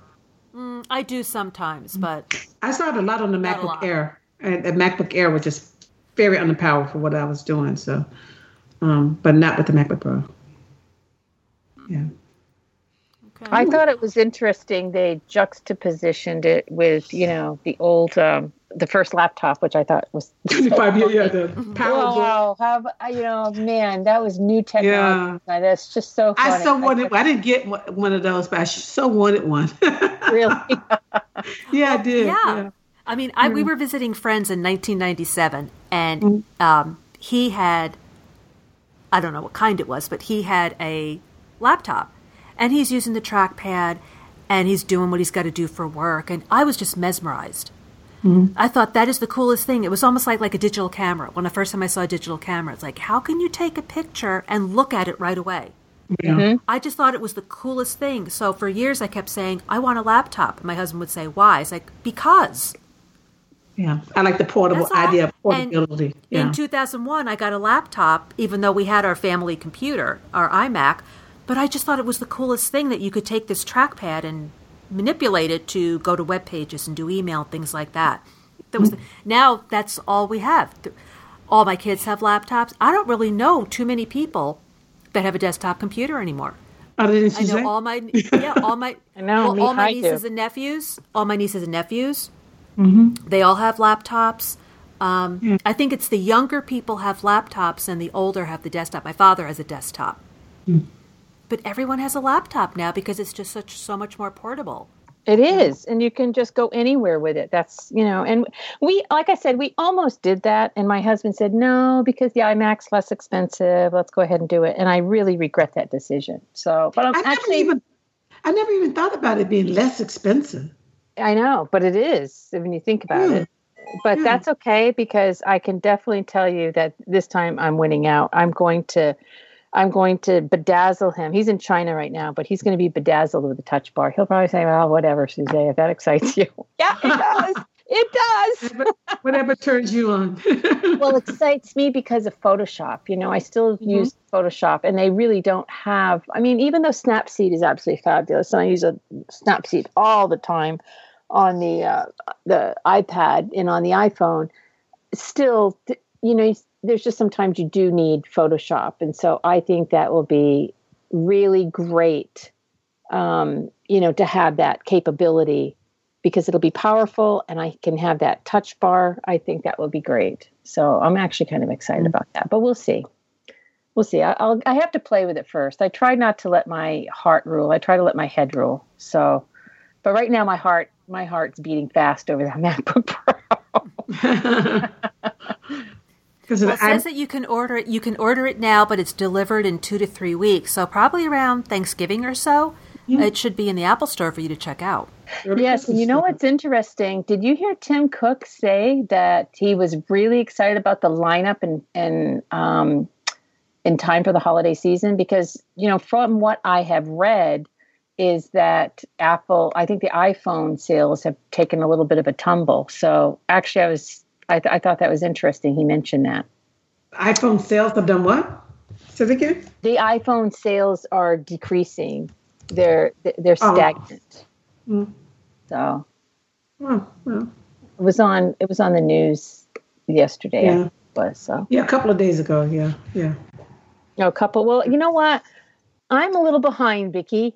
I do sometimes, but I saw it a lot on the MacBook. Air, and the MacBook Air was just very underpowered for what I was doing. So, um, but not with the MacBook Pro. Yeah. okay. I thought it was interesting. They juxtapositioned it with, you know, the old, um, the first laptop, which I thought was. 25 year, yeah, the PowerBook. Wow, how ab- you know, man, that was new technology. That's just so. Funny. I so wanted. I didn't get one one of those, but I so wanted one. really. yeah, I did. yeah. Yeah. I mean, I, we were visiting friends in 1997, and um, he had, I don't know what kind it was, but he had a laptop, and he's using the trackpad, and he's doing what he's got to do for work, and I was just mesmerized. Mm-hmm. I thought that is the coolest thing. It was almost like like a digital camera. When the first time I saw a digital camera, it's like, how can you take a picture and look at it right away? Yeah. Mm-hmm. I just thought it was the coolest thing. So for years, I kept saying, I want a laptop. And my husband would say, why? It's like, because. Yeah. I like the portable That's idea of And portability. yeah. In 2001, I got a laptop, even though we had our family computer, our iMac. But I just thought it was the coolest thing that you could take this trackpad and manipulate it to go to web pages and do email and things like that. That was now that's all we have. All my kids have laptops. I don't really know too many people that have a desktop computer anymore. oh, didn't I know say? all my yeah all my I know, well, all my I do. nieces and nephews all my nieces and nephews Mm-hmm. they all have laptops um, I think it's the younger people have laptops and the older have the desktop my father has a desktop Hmm. but everyone has a laptop now because it's just such so much more portable It is, and you can just go anywhere with it. That's you know, and we, like I said, we almost did that, and my husband said no because the iMac's less expensive. Let's go ahead and do it, and I really regret that decision. So, but I'm I never actually, even. I never even thought about it being less expensive. I know, but it is when you think about Yeah. it. But Yeah. that's okay because I can definitely tell you that this time I'm winning out. I'm going to I'm going to bedazzle him. He's in China right now, but he's going to be bedazzled with a touch bar. He'll probably say, "Well, whatever, Suzanne, if that excites you." yeah, it does. It does. Whatever turns you on. well, it excites me because of Photoshop. You know, I still use Photoshop, and they really don't have. I mean, even though Snapseed is absolutely fabulous, and I use a Snapseed all the time on the uh, the iPad and on the iPhone, still, you know, there's just sometimes you do need Photoshop, and so I think that will be really great. Um, you know, to have that capability because it'll be powerful and I can have that touch bar. I think that will be great. So I'm actually kind of excited mm-hmm. about that, but we'll see. We'll see. I, will I have to play with it first. I try not to let my heart rule. I try to let my head rule. So, but right now my heart, my heart's beating fast over that MacBook Pro. Because well, it says that you can order it. You can order it now, but it's delivered in two to three weeks. So probably around Thanksgiving or so, mm-hmm. it should be in the Apple Store for you to check out. Yes, and you know what's interesting? Did you hear Tim Cook say that he was really excited about the lineup and and um, in time for the holiday season? Because you know, from what I have read, is that Apple, I think the iPhone sales have taken a little bit of a tumble. So actually, I was I, th- I thought that was interesting. He mentioned that iPhone sales have done what? Say again. The iPhone sales are decreasing. They're they're oh. stagnant. Oh. Mm. So, oh, well. it was on. It was on the news yesterday. Yeah. Was so. Yeah, a couple of days ago. Yeah, yeah. No, a couple. Well, you know what? I'm a little behind, Vicki.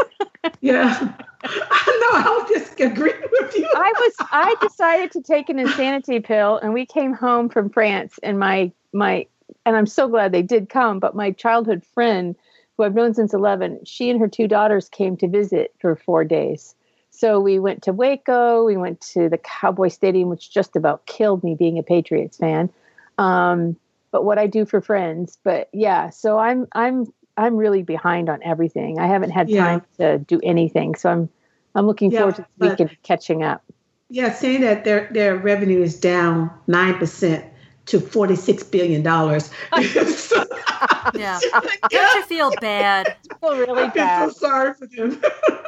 yeah. I know. I'll just agreeing with you. I was. I decided to take an insanity pill, and we came home from France, and my my, and I'm so glad they did come. But my childhood friend, who I've known since 11, she and her two daughters came to visit for four days. So we went to Waco. We went to the Cowboy Stadium, which just about killed me being a Patriots fan. Um, but what I do for friends. But yeah, so I'm I'm I'm really behind on everything. I haven't had time yeah. to do anything, so I'm I'm looking yeah, forward to this weekend catching up. Yeah, saying that their their revenue is down nine percent to forty six billion dollars. yeah, don't you feel bad? I feel really I feel bad. so sorry for them.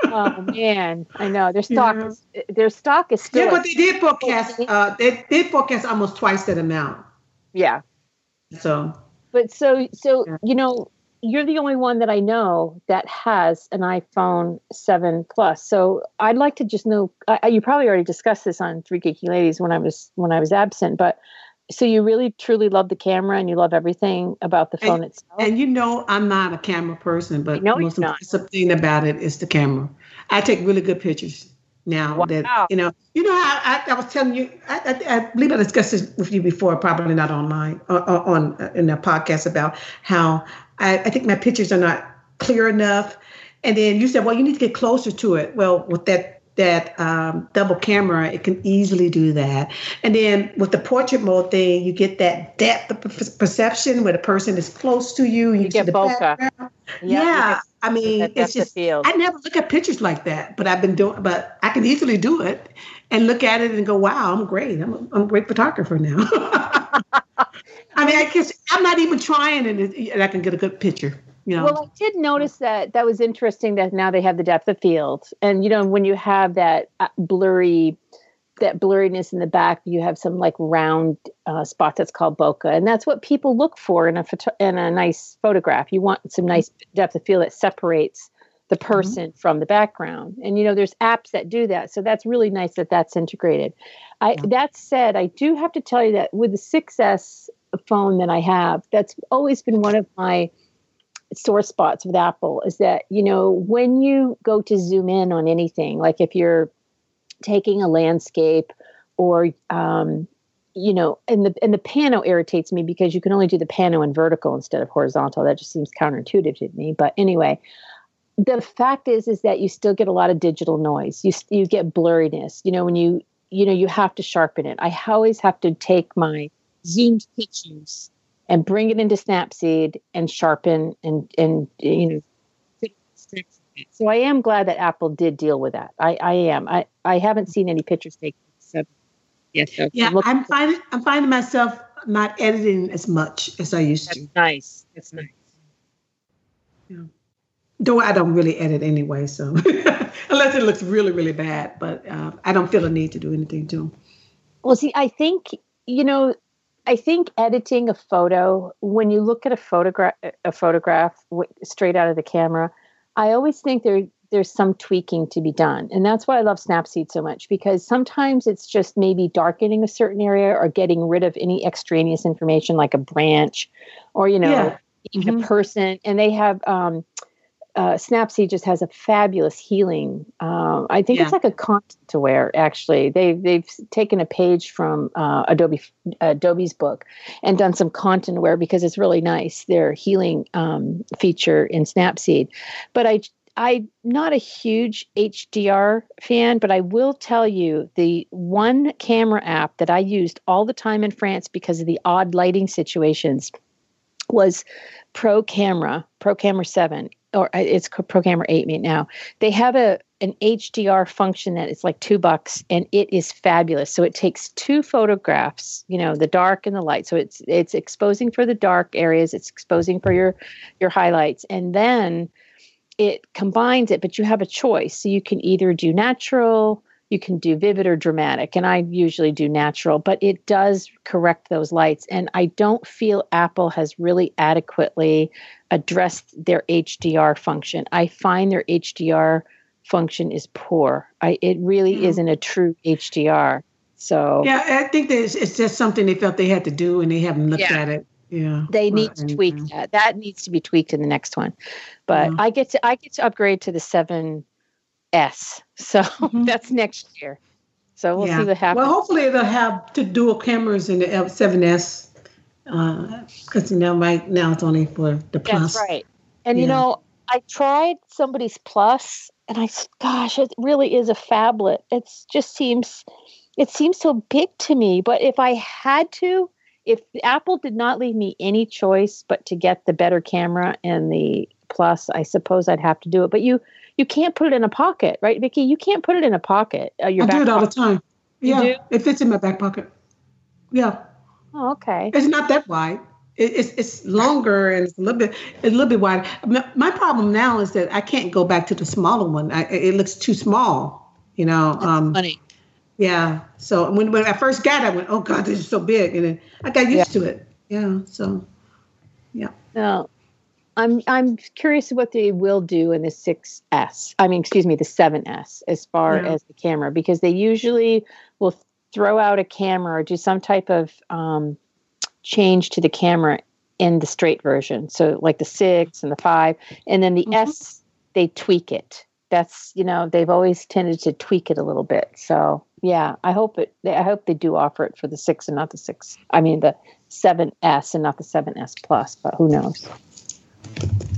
oh man, I know their stock yeah. is their stock is still. Yeah, but they did forecast. Uh, they did forecast almost twice that amount. Yeah. So. But so so yeah. you know you're the only one that I know that has an iPhone 7 Plus. So I'd like to just know. I, you probably already discussed this on Three Geeky Ladies when I was when I was absent, but so you really truly love the camera and you love everything about the phone and, itself. And you know, I'm not a camera person, but the most important thing about it is the camera. I take really good pictures now. Wow. That you know, you know, I, I, I was telling you, I, I, I, believe I discussed this with you before, probably not online uh, uh, on, on in a podcast about how I, I think my pictures are not clear enough. And then you said, well, you need to get closer to it. Well, with that that um, double camera, it can easily do that. And then with the portrait mode thing, you get that depth of perception where the person is close to you. You, you get bokeh. Yeah, yeah. I mean, it's just I never look at pictures like that, but I've been doing. But I can easily do it and look at it and go, "Wow, I'm great. I'm a, I'm a great photographer now." I mean, I guess I'm not even trying, and, and I can get a good picture. You know? Well, I did notice that that was interesting that now they have the depth of field, and you know when you have that uh, blurry, that blurriness in the back, you have some like round uh, spot that's called bokeh, and that's what people look for in a photo- in a nice photograph. You want some nice depth of field that separates the mm-hmm. person mm-hmm. from the background, and you know there's apps that do that, so that's really nice that that's integrated. I yeah. that said, I do have to tell you that with the 6S phone that I have, that's always been one of my sore spots with Apple is that, you know, when you go to zoom in on anything, like if you're taking a landscape or, um, you know, and the and the pano irritates me because you can only do the pano in vertical instead of horizontal. That just seems counterintuitive to me. But anyway, the fact is is that you still get a lot of digital noise. You you get blurriness. You know, when you you know you have to sharpen it. I always have to take my zoomed pictures and bring it into Snapseed and sharpen and and you know. So I am glad that Apple did deal with that. I, I am. I, I haven't seen any pictures taken. So yes, so yeah, I'm, I'm finding I'm finding myself not editing as much as I used That's to. Nice. That's nice. Yeah. Though I don't really edit anyway, so unless it looks really really bad, but uh, I don't feel a need to do anything to them. Well, see, I think you know I think editing a photo, when you look at a photograph, a photograph straight out of the camera, I always think there there's some tweaking to be done. And that's why I love Snapseed so much because sometimes it's just maybe darkening a certain area or getting rid of any extraneous information like a branch or, you know, Yeah. even Mhm. a person. And they have, um, uh, Snapseed just has a fabulous healing. Um, I think it's like a content aware. Actually, they've they've taken a page from uh, Adobe Adobe's book and done some content aware because it's really nice. Their healing um, feature in Snapseed, but I. I'm not a huge HDR fan, but I will tell you the one camera app that I used all the time in France because of the odd lighting situations was Pro Camera, Pro Camera 7, or uh, it's co- Pro 8 right now. They have a an HDR function that is like two bucks and it is fabulous. So it takes two photographs, you know, the dark and the light. So it's it's exposing for the dark areas, it's exposing for your your highlights, and then it combines it, but you have a choice. So you can either do natural, you can do vivid or dramatic. And I usually do natural, but it does correct those lights. And I don't feel Apple has really adequately addressed their HDR function. I find their HDR function is poor. I, it really Yeah. isn't a true HDR. So Yeah, I think that it's, just something they felt they had to do, and they haven't looked Yeah. at it. Yeah, they need to tweak that. That needs to be tweaked in the next one. But Yeah. I get to I get to upgrade to the seven S. So Mhm. that's next year. So we'll yeah. see what happens. Well, hopefully they'll have to dual cameras in the L- 7S, because you know right now it's only for the plus. That's right. And you know, I tried somebody's plus, and I gosh, it really is a phablet. It just seems, it seems so big to me. But if I had to, if Apple did not leave me any choice but to get the better camera and the plus, I suppose I'd have to do it. But you, you can't put it in a pocket, right, Vicki? You can't put it in a pocket. Uh, your I do it all the time. Yeah, it fits in my back pocket. Yeah, Oh, okay. it's not that wide. It, it's it's longer and it's a little bit it's a little bit wide. My, problem now is that I can't go back to the smaller one. I, it looks too small. You know. Um, Funny. Yeah. So when when I first got it, I went, "Oh God, this is so big," and then I got used to it. Yeah. So. Yeah. No, I'm I'm curious what they will do in the 6S. I mean, excuse me, the 7S as far Yeah. as the camera because they usually will throw out a camera or do some type of um, change to the camera in the straight version. So like the 6 and the 5 and then the Mhm. S they tweak it. That's, you know, they've always tended to tweak it a little bit. So, yeah, I hope it I hope they do offer it for the 6 and not the 6. I mean the 7S and not the 7S Plus, but who knows?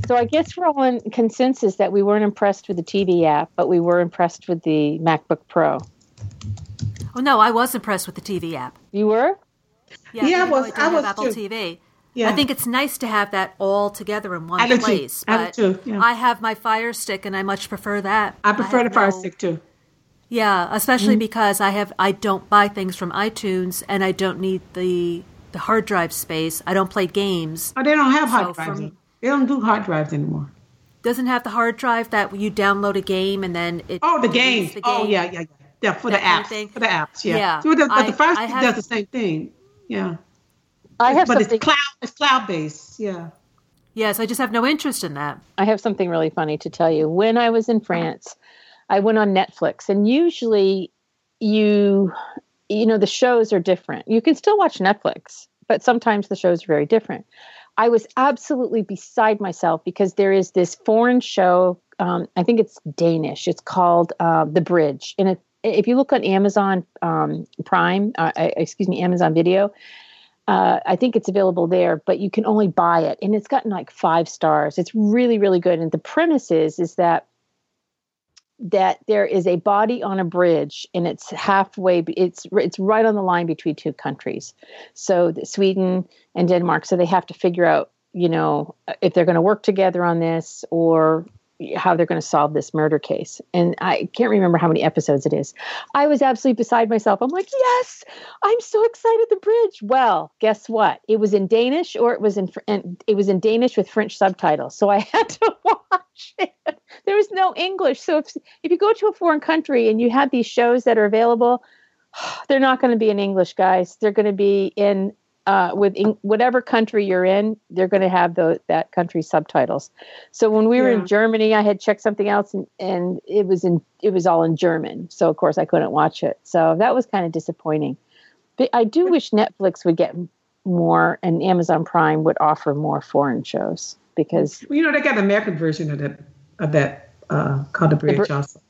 So I guess we're all in consensus that we weren't impressed with the TV app, but we were impressed with the MacBook Pro. Oh no, I was impressed with the TV app. You were? Yeah, Yeah, I was- don't I was Apple too. TV. Yeah. I think it's nice to have that all together in one I do too. place. I do But too, yeah. I have my Fire Stick, and I much prefer that. I prefer have the Fire no- Stick too. Yeah, especially Mm-hmm. because I have I don't buy things from iTunes, and I don't need the the hard drive space. I don't play games. Oh, they don't have hard So drives. from- in- They don't do hard drives anymore. Doesn't have the hard drive that you download a game and then it. Oh, the game. the Oh, yeah, yeah, yeah. Yeah, for That the kind of apps. thing. For the apps, yeah. Yeah. So the, but I- the Fire I Stick have- does the same thing. Yeah. I have but something it's cloud. It's cloud based. Yeah. Yes, I just have no interest in that. I have something really funny to tell you. When I was in France, I went on Netflix and usually you you know the shows are different. You can still watch Netflix, but sometimes the shows are very different. I was absolutely beside myself because there is this foreign show. Um, I think it's Danish. It's called uh, The Bridge, and it, if you look on Amazon um, Prime, uh, uh, excuse me, Amazon Video, uh, I think it's available there, but you can only buy it, and it's gotten like five stars. It's really, really good. And the premise is is that that there is a body on a bridge, and it's halfway. It's it's right on the line between two countries, so Sweden and Denmark. So they have to figure out, you know, if they're going to work together on this or how they're going to solve this murder case. And I can't remember how many episodes it is. I was absolutely beside myself. I'm like, yes, I'm so excited. The bridge. Well, guess what? It was in Danish, or it was in it was in Danish with French subtitles. So I had to watch it. There was no English. So if if you go to a foreign country and you have these shows that are available, they're not going to be in English, guys. They're going to be in uh, with in, whatever country you're in, they're going to have the, that country subtitles. So when we were Yeah. in Germany, I had checked something else, and, and it was in it was all in German. So of course I couldn't watch it. So that was kind of disappointing. But I do wish Netflix would get more, and Amazon Prime would offer more foreign shows because You know, they got an American version of that of that uh, called the Bridge Br- also.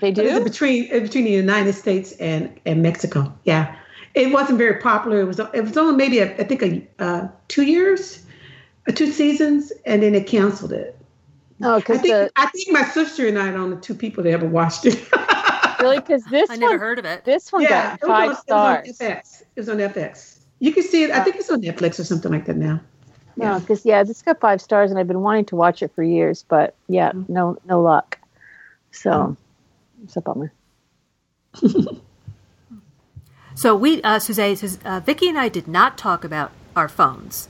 they do. between between the United States and, and Mexico. Yeah, it wasn't very popular. It was it was only maybe a, I think a uh, two years, uh, two seasons, and then it canceled it. Oh, I because think the I think my sister and I are the only two people that ever watched it. really because this I never one heard of it. this one yeah, got it five on, stars. it was on FX. It was on FX. You can see it. I think it's on Netflix or something like that now. No, because yeah, this got five stars, and I've been wanting to watch it for years, but yeah, no, no luck. So, it's a bummer. So we, uh, Suzanne says, uh, Vicky and I did not talk about our phones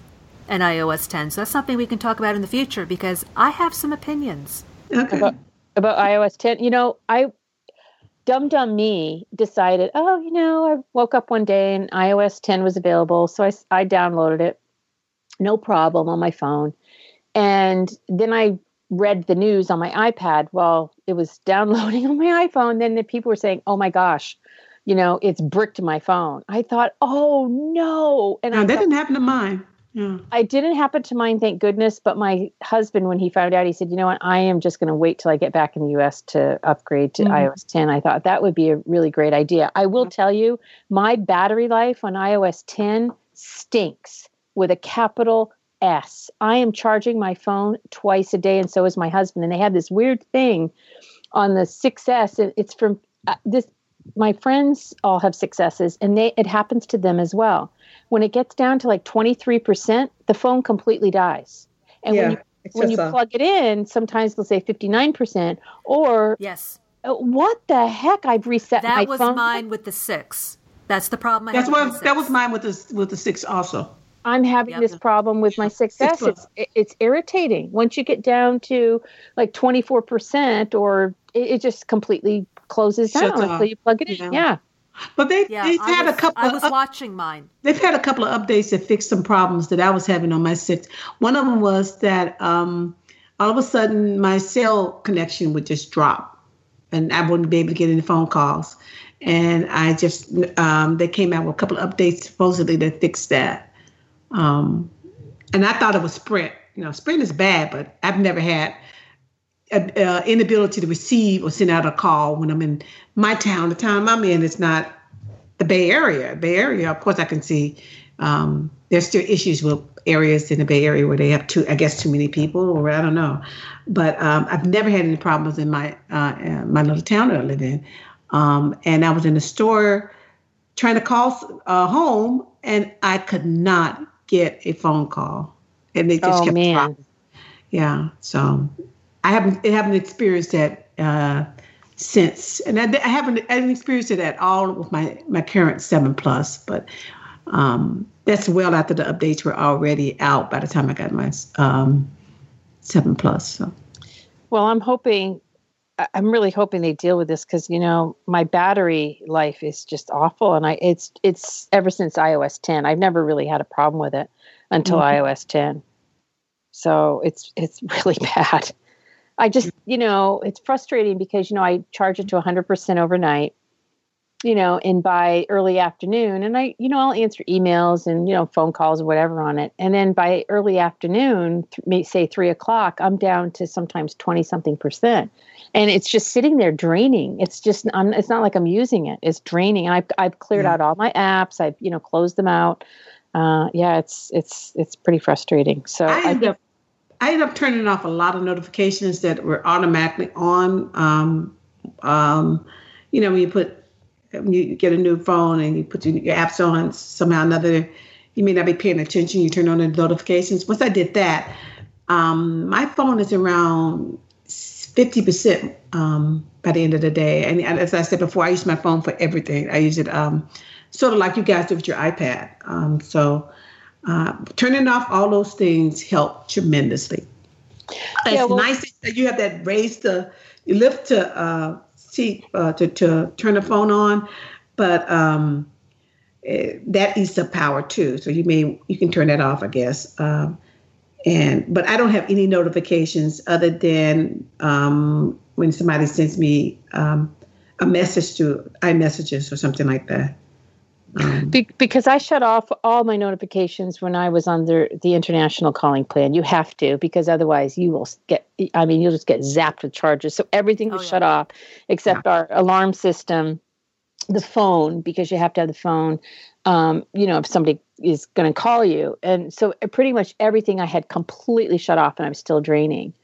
and iOS 10. So that's something we can talk about in the future because I have some opinions. Okay. About, about iOS 10, you know, I dumb dumb me decided, oh, you know, I woke up one day and iOS 10 was available, so I, I downloaded it, no problem on my phone, and then I read the news on my iPad while it was downloading on my iPhone. Then the people were saying, oh my gosh. You know, it's bricked my phone. I thought, oh no. And No, I that thought, didn't happen to mine. Yeah. I didn't happen to mine, thank goodness. But my husband, when he found out, he said, "You know what? I am just going to wait till I get back in the U.S. to upgrade to Mhm. iOS 10." I thought that would be a really great idea. I will tell you, my battery life on iOS 10 stinks with a capital S. I am charging my phone twice a day, and so is my husband. And they have this weird thing on the 6S. and It's from uh, this. My friends all have successes, and they it happens to them as well when it gets down to like 23%, the phone completely dies. And when you, when you just plug it in, sometimes they'll say 59% or Yes. uh, what the heck? I've reset That my was phone. mine with the 6. That's the problem I That's had with what that was mine with the with the six also. I'm having Yep. this problem with my 6S. Six It's, it's irritating. Once you get down to like 24% or it, it just completely closes Shuts down off. until you plug it in. Yeah. Yeah. But they Yeah, they've I had was, a couple I of was up- watching mine. they've had a couple of updates that fixed some problems that I was having on my six. One of them was that um, all of a sudden my cell connection would just drop, and I wouldn't be able to get any phone calls. And I just um, they came out with a couple of updates supposedly that fixed that. Um, and I thought it was Sprint. You know, Sprint is bad, but I've never had a, uh, inability to receive or send out a call when I'm in my town. The town I'm in is not the Bay Area. Bay Area, of course, I can see um, there's still issues with areas in the Bay Area where they have too, I guess, too many people, or I don't know. But um, I've never had any problems in my uh, uh, my little town that I live in. Um, and I was in the store trying to call uh, home, and I could not get a phone call, and they just Oh, kept man. dropping. Yeah, so I haven't I haven't experienced that uh, since, and I, I haven't I haven't experienced it at all with my my current seven plus, but um, that's well after the updates were already out by the time I got my um, seven plus. So Well, I'm hoping, I'm really hoping they deal with this because you know my battery life is just awful, and I it's it's ever since iOS 10. I've never really had a problem with it until Mhm. iOS 10. So it's it's really bad. I just you know it's frustrating because you know I charge it to 100% overnight, you know, and by early afternoon, and I you know I'll answer emails and you know phone calls or whatever on it, and then by early afternoon, th- say three o'clock, I'm down to sometimes 20 something percent, and it's just sitting there draining. It's just I'm, it's not like I'm using it; it's draining. I've I've cleared Yeah. out all my apps. I've you know closed them out. Uh, yeah, it's it's it's pretty frustrating. So I up I ended up turning off a lot of notifications that were automatically on. Um, um, you know, when you put when you get a new phone and you put your, your apps on somehow or another, you may not be paying attention. You turn on the notifications. Once I did that, um, my phone is around fifty percent um, by the end of the day. And, as I said before, I use my phone for everything. I use it um, sort of like you guys do with your iPad. Um, so uh, turning off all those things help tremendously. It's Yeah, well- nice that you have that raise the lift to uh, see uh, to to turn the phone on, but um, uh, that eats up power too. So you may you can turn that off, I guess. Um, and but I don't have any notifications other than um, when somebody sends me um, a message to iMessages or something like that. Um, Be- because I shut off all my notifications when I was under the international calling plan. You have to, because otherwise you will get, I mean, you'll just get zapped with charges. So everything was oh, yeah. shut off except yeah. our alarm system, the phone, because you have to have the phone, um, you know, if somebody is going to call you. And so uh, pretty much everything I had completely shut off and I'm still draining.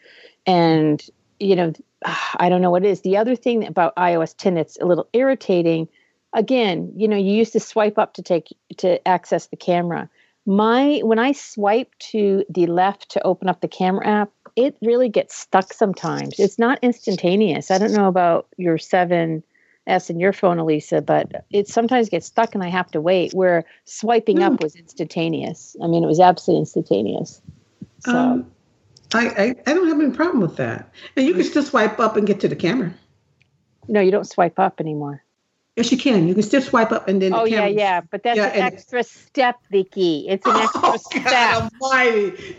And, you know, I don't know what it is. The other thing about iOS 10 that's a little irritating again, you know, you used to swipe up to take to access the camera. My when I swipe to the left to open up the camera app, it really gets stuck sometimes. It's not instantaneous. I don't know about your 7S and your phone, Elisa, but it sometimes gets stuck and I have to wait. Where swiping mm. up hmm. was instantaneous. I mean, it was absolutely instantaneous. So. Um, I, I, I don't have any problem with that. And you can still swipe up and get to the camera. No, you don't swipe up anymore. Yes, you can. You can still swipe up and then. Oh yeah, yeah, but that's yeah, an extra step, Vicky. It's an oh, extra oh, step. God almighty.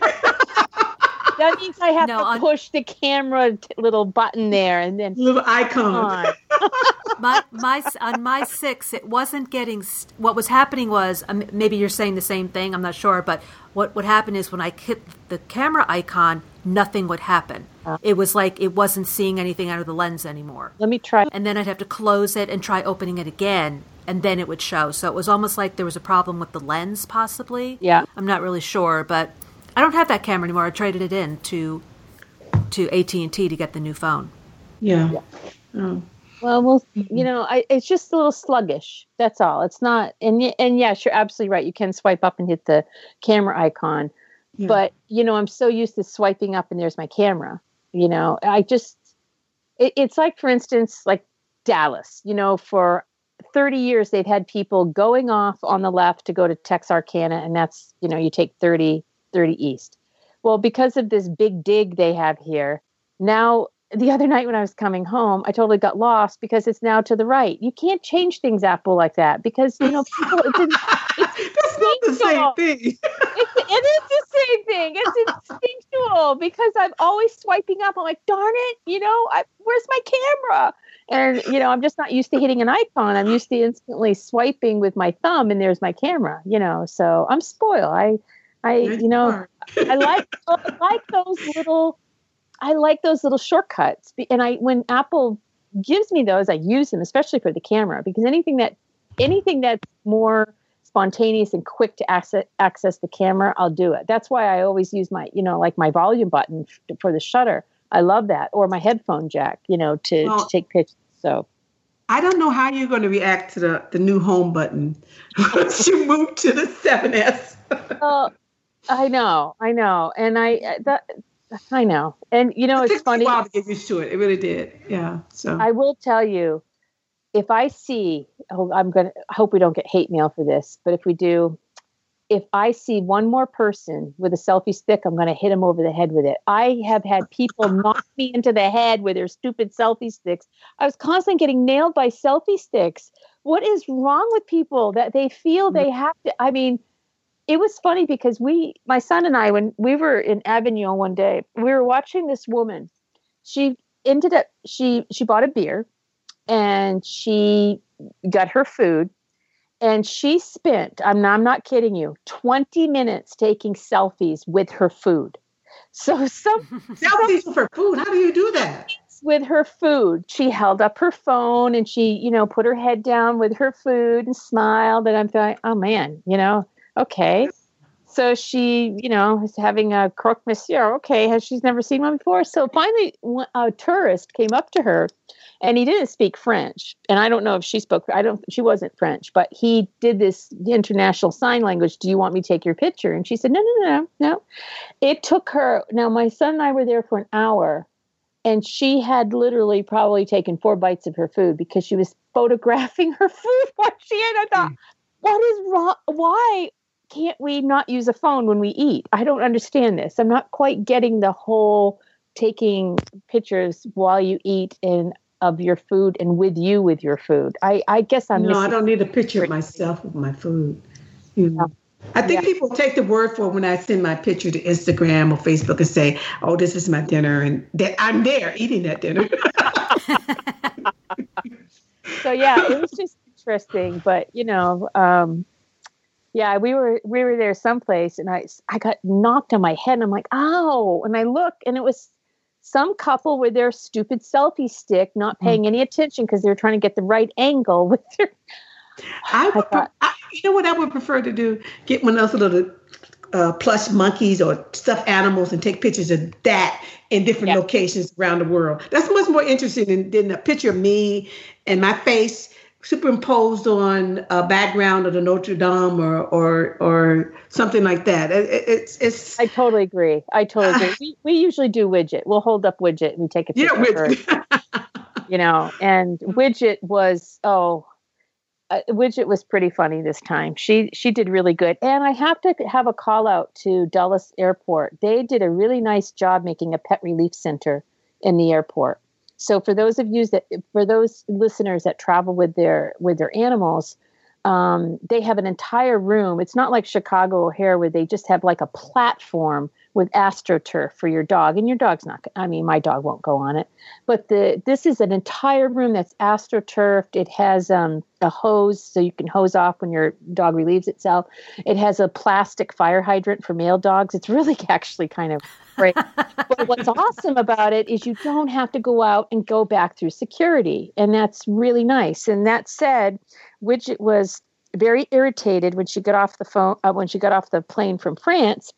that means I have no, to on, push the camera t- little button there and then little icon. my my on my six, it wasn't getting. St- what was happening was um, maybe you're saying the same thing. I'm not sure, but what would happen is when I hit the camera icon, nothing would happen. Uh, it was like it wasn't seeing anything out of the lens anymore. Let me try. And then I'd have to close it and try opening it again, and then it would show. So it was almost like there was a problem with the lens, possibly. Yeah. I'm not really sure, but I don't have that camera anymore. I traded it in to to AT and T to get the new phone. Yeah. yeah. Oh. Well, well, mm-hmm. you know, I, it's just a little sluggish. That's all. It's not, and and yes, you're absolutely right. You can swipe up and hit the camera icon, yeah. but you know, I'm so used to swiping up and there's my camera. You know, I just, it, it's like, for instance, like Dallas. You know, for 30 years they've had people going off on the left to go to Texarkana, and that's you know, you take 30 30 east. Well, because of this big dig they have here, now the other night when I was coming home, I totally got lost because it's now to the right. You can't change things, Apple, like that because you know people. It's, it's That's not the same thing. it's, it is the same thing. It's instinctual because I'm always swiping up. I'm like, darn it, you know, I, where's my camera? And you know, I'm just not used to hitting an icon. I'm used to instantly swiping with my thumb, and there's my camera. You know, so I'm spoiled. I, I, you know, I like I like those little I like those little shortcuts. And I when Apple gives me those, I use them, especially for the camera, because anything that anything that's more spontaneous and quick to access, access the camera, I'll do it. That's why I always use my, you know, like my volume button for the shutter. I love that, or my headphone jack, you know, to, well, to take pictures. So I don't know how you're going to react to the, the new home button once you move to the 7S. uh, I know, I know, and I that I know, and you know, it it's funny. a while to get used to it. It really did. Yeah. So I will tell you, if I see, oh, I'm gonna I hope we don't get hate mail for this, but if we do, if I see one more person with a selfie stick, I'm going to hit them over the head with it. I have had people knock me into the head with their stupid selfie sticks. I was constantly getting nailed by selfie sticks. What is wrong with people that they feel they mm. have to? I mean, it was funny because we, my son and I, when we were in Avignon one day, we were watching this woman. She ended up she she bought a beer, and she got her food, and she spent I'm not, I'm not kidding you 20 minutes taking selfies with her food. So some selfies with her food. How do you do that? With her food, she held up her phone and she, you know, put her head down with her food and smiled. And I'm like, oh man, you know, okay. So she, you know, is having a croque monsieur. Okay, has she's never seen one before. So finally, a tourist came up to her, and he didn't speak French. And I don't know if she spoke. I don't. She wasn't French, but he did this international sign language. Do you want me to take your picture? And she said, No, no, no, no. It took her. Now my son and I were there for an hour, and she had literally probably taken four bites of her food because she was photographing her food while she ate. I thought, mm. what is wrong? Why? Can't we not use a phone when we eat? I don't understand this. I'm not quite getting the whole taking pictures while you eat and of your food and with you with your food. I, I guess I'm. No, I don't need a picture of myself with my food. You know. I think yeah. people take the word for when I send my picture to Instagram or Facebook and say, "Oh, this is my dinner," and that I'm there eating that dinner. so yeah, it was just interesting, but you know, um, yeah, we were we were there someplace, and I I got knocked on my head, and I'm like, "Ow!" And I look, and it was some couple with their stupid selfie stick, not hmm. paying mm. any attention because they're trying to get the right angle with their I would, I thought, I, you know what I would prefer to do? Get one of those little uh, plush monkeys or stuffed animals and take pictures of that in different yeah. locations around the world. That's much more interesting than, than a picture of me and my face superimposed on a background of the Notre Dame or or or something like that. It, it, it's it's. I totally agree. I totally agree. we, we usually do widget. We'll hold up widget and take a picture. Yeah, widget. you know, and widget was oh uh, Widget was pretty funny this time. She she did really good, and I have to have a call out to Dulles Airport. They did a really nice job making a pet relief center in the airport. So for those of you that for those listeners that travel with their with their animals, um, they have an entire room. It's not like Chicago O'Hare where they just have like a platform with astroturf for your dog, and your dog's not. I mean, my dog won't go on it, but the this is an entire room that's astroturfed. It has um, a hose so you can hose off when your dog relieves itself. It has a plastic fire hydrant for male dogs. It's really actually kind of great. but what's awesome about it is you don't have to go out and go back through security, and that's really nice. And that said, Widget was very irritated when she got off the phone uh, when she got off the plane from France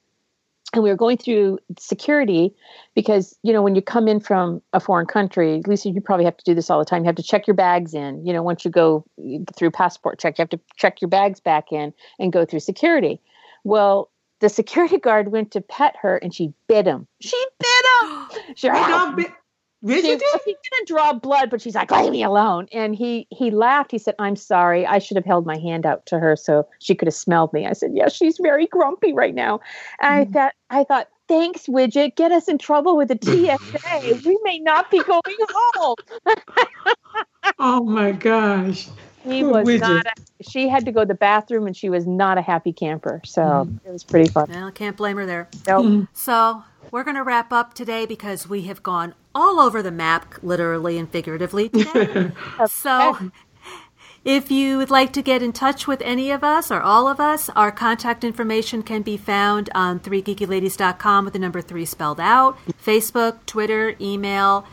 and we were going through security because you know when you come in from a foreign country lisa you probably have to do this all the time you have to check your bags in you know once you go through passport check you have to check your bags back in and go through security well the security guard went to pet her and she bit him she bit him she, bit, Really? She wasn't gonna draw blood, but she's like, "Leave me alone." And he he laughed. He said, "I'm sorry. I should have held my hand out to her so she could have smelled me." I said, "Yes, yeah, she's very grumpy right now." And mm. I thought, I thought, thanks, widget. Get us in trouble with the TSA. we may not be going home. oh my gosh. She was widget. not. A, she had to go to the bathroom, and she was not a happy camper. So mm. it was pretty fun. Well, can't blame her there. Nope. Mm. So we're going to wrap up today because we have gone all over the map, literally and figuratively today. so, if you would like to get in touch with any of us or all of us, our contact information can be found on 3geekyladies.com with the number 3 spelled out, Facebook, Twitter, email,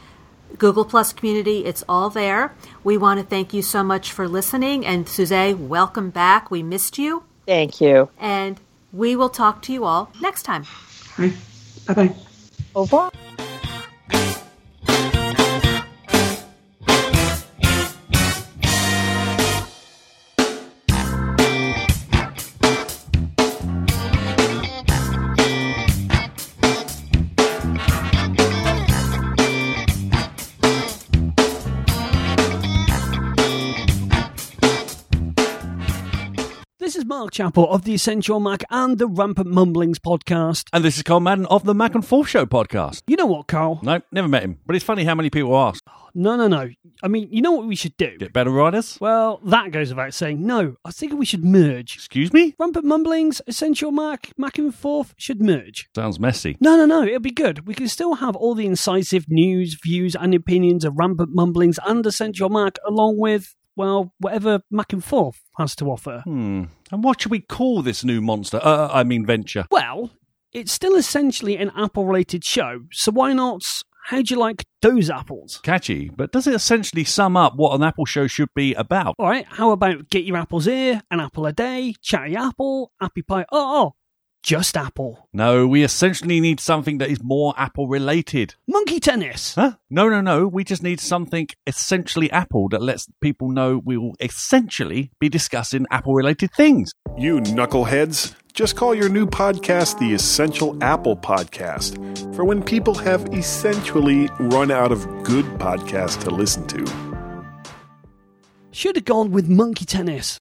Google Plus community, it's all there. We want to thank you so much for listening and Suzette, welcome back. We missed you. Thank you. And we will talk to you all next time. Bye bye. Au revoir. Mark Chappell of The Essential Mac and the Rampant Mumblings podcast. And this is Carl Madden of the Mac and Forth Show podcast. You know what, Carl? No, never met him. But it's funny how many people ask. No, no, no. I mean, you know what we should do? Get better writers? Well, that goes without saying. No, I think we should merge. Excuse me? Rampant Mumblings, Essential Mac, Mac and Forth should merge. Sounds messy. No, no, no. It'll be good. We can still have all the incisive news, views, and opinions of Rampant Mumblings and Essential Mac, along with well, whatever Mac and Forth has to offer. Hmm. And what should we call this new monster? Uh, I mean, venture. Well, it's still essentially an Apple related show, so why not? How'd you like those apples? Catchy, but does it essentially sum up what an Apple show should be about? All right, how about get your apples here, an apple a day, chatty apple, happy pie? Oh, oh, just Apple. No, we essentially need something that is more Apple related. Monkey tennis. Huh? No, no, no. We just need something essentially Apple that lets people know we will essentially be discussing Apple related things. You knuckleheads. Just call your new podcast the Essential Apple Podcast for when people have essentially run out of good podcasts to listen to. Should have gone with monkey tennis.